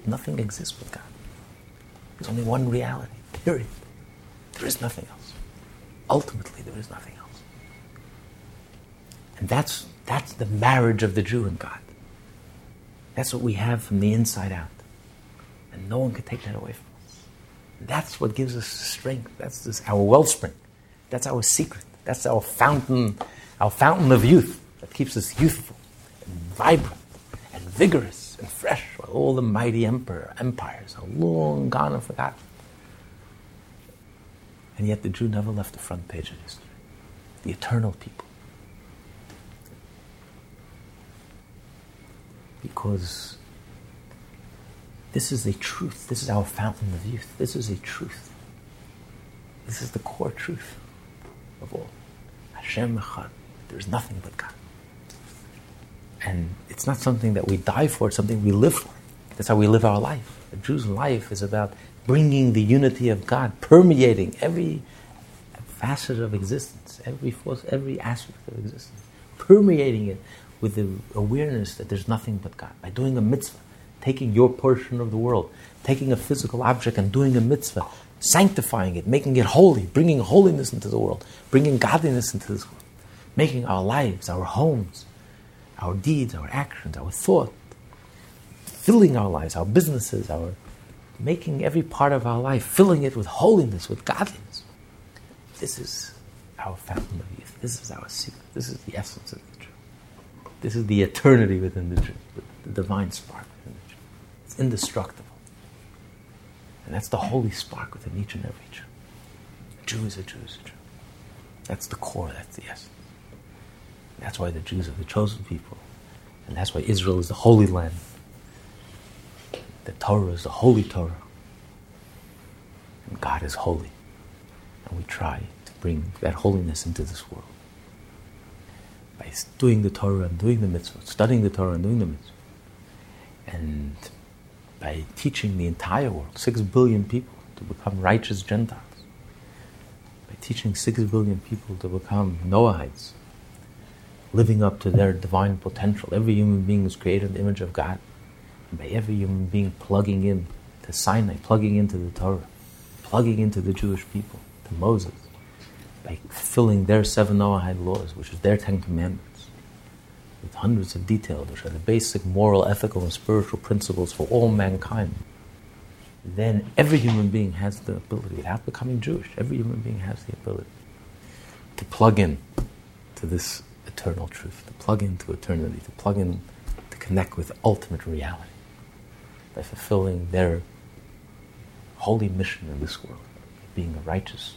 Nothing exists with God. There's only one reality, period. There is nothing else. Ultimately, there is nothing else. And that's, that's the marriage of the Jew and God. That's what we have from the inside out. And no one can take that away from us. That's what gives us strength. That's this, our wellspring. That's our secret. That's our fountain, our fountain of youth that keeps us youthful and vibrant and vigorous and fresh while all the mighty emperor empires are long gone and forgotten. And yet the Jew never left the front page of history. The eternal people. Because this is a truth. This is our fountain of youth. This is a truth. This is the core truth of all. Hashem Echad. There's nothing but God. And it's not something that we die for, it's something we live for. That's how we live our life. A Jew's life is about bringing the unity of God, permeating every facet of existence, every force, every aspect of existence, permeating it with the awareness that there's nothing but God. By doing a mitzvah, taking your portion of the world, taking a physical object and doing a mitzvah, sanctifying it, making it holy, bringing holiness into the world, bringing godliness into this world, making our lives, our homes, our deeds, our actions, our thought, filling our lives, our businesses, our making every part of our life, filling it with holiness, with godliness. This is our fountain of youth. This is our secret. This is the essence of the truth. This is the eternity within the truth, the divine spark within the truth. It's indestructible. And that's the holy spark within each and every Jew. Jew is a Jew is a Jew. That's the core, that's the essence. That's why the Jews are the chosen people. And that's why Israel is the holy land. The Torah is the holy Torah. And God is holy. And we try to bring that holiness into this world. By doing the Torah and doing the mitzvah, studying the Torah and doing the mitzvah. And by teaching the entire world, six billion people, to become righteous Gentiles. By teaching six billion people to become Noahites, living up to their divine potential. Every human being is created in the image of God by every human being plugging in to Sinai, plugging into the Torah, plugging into the Jewish people, to Moses, by fulfilling their seven Noahide laws, which is their Ten Commandments, with hundreds of details, which are the basic moral, ethical, and spiritual principles for all mankind. Then every human being has the ability, without becoming Jewish, every human being has the ability to plug in to this eternal truth, to plug into eternity, to plug in, to connect with ultimate reality by fulfilling their holy mission in this world, being a righteous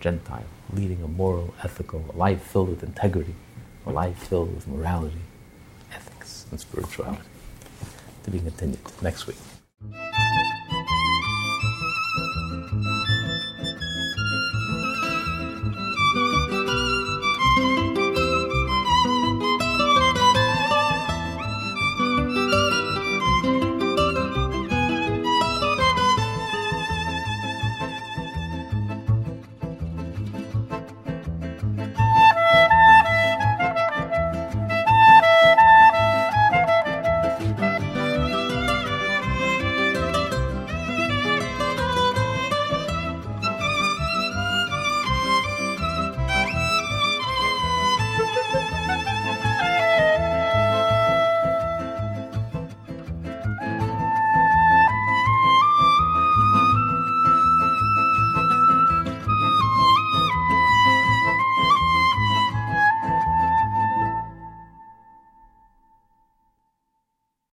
Gentile, leading a moral, ethical life filled with integrity, life filled with morality, ethics, and spirituality. To be continued next week.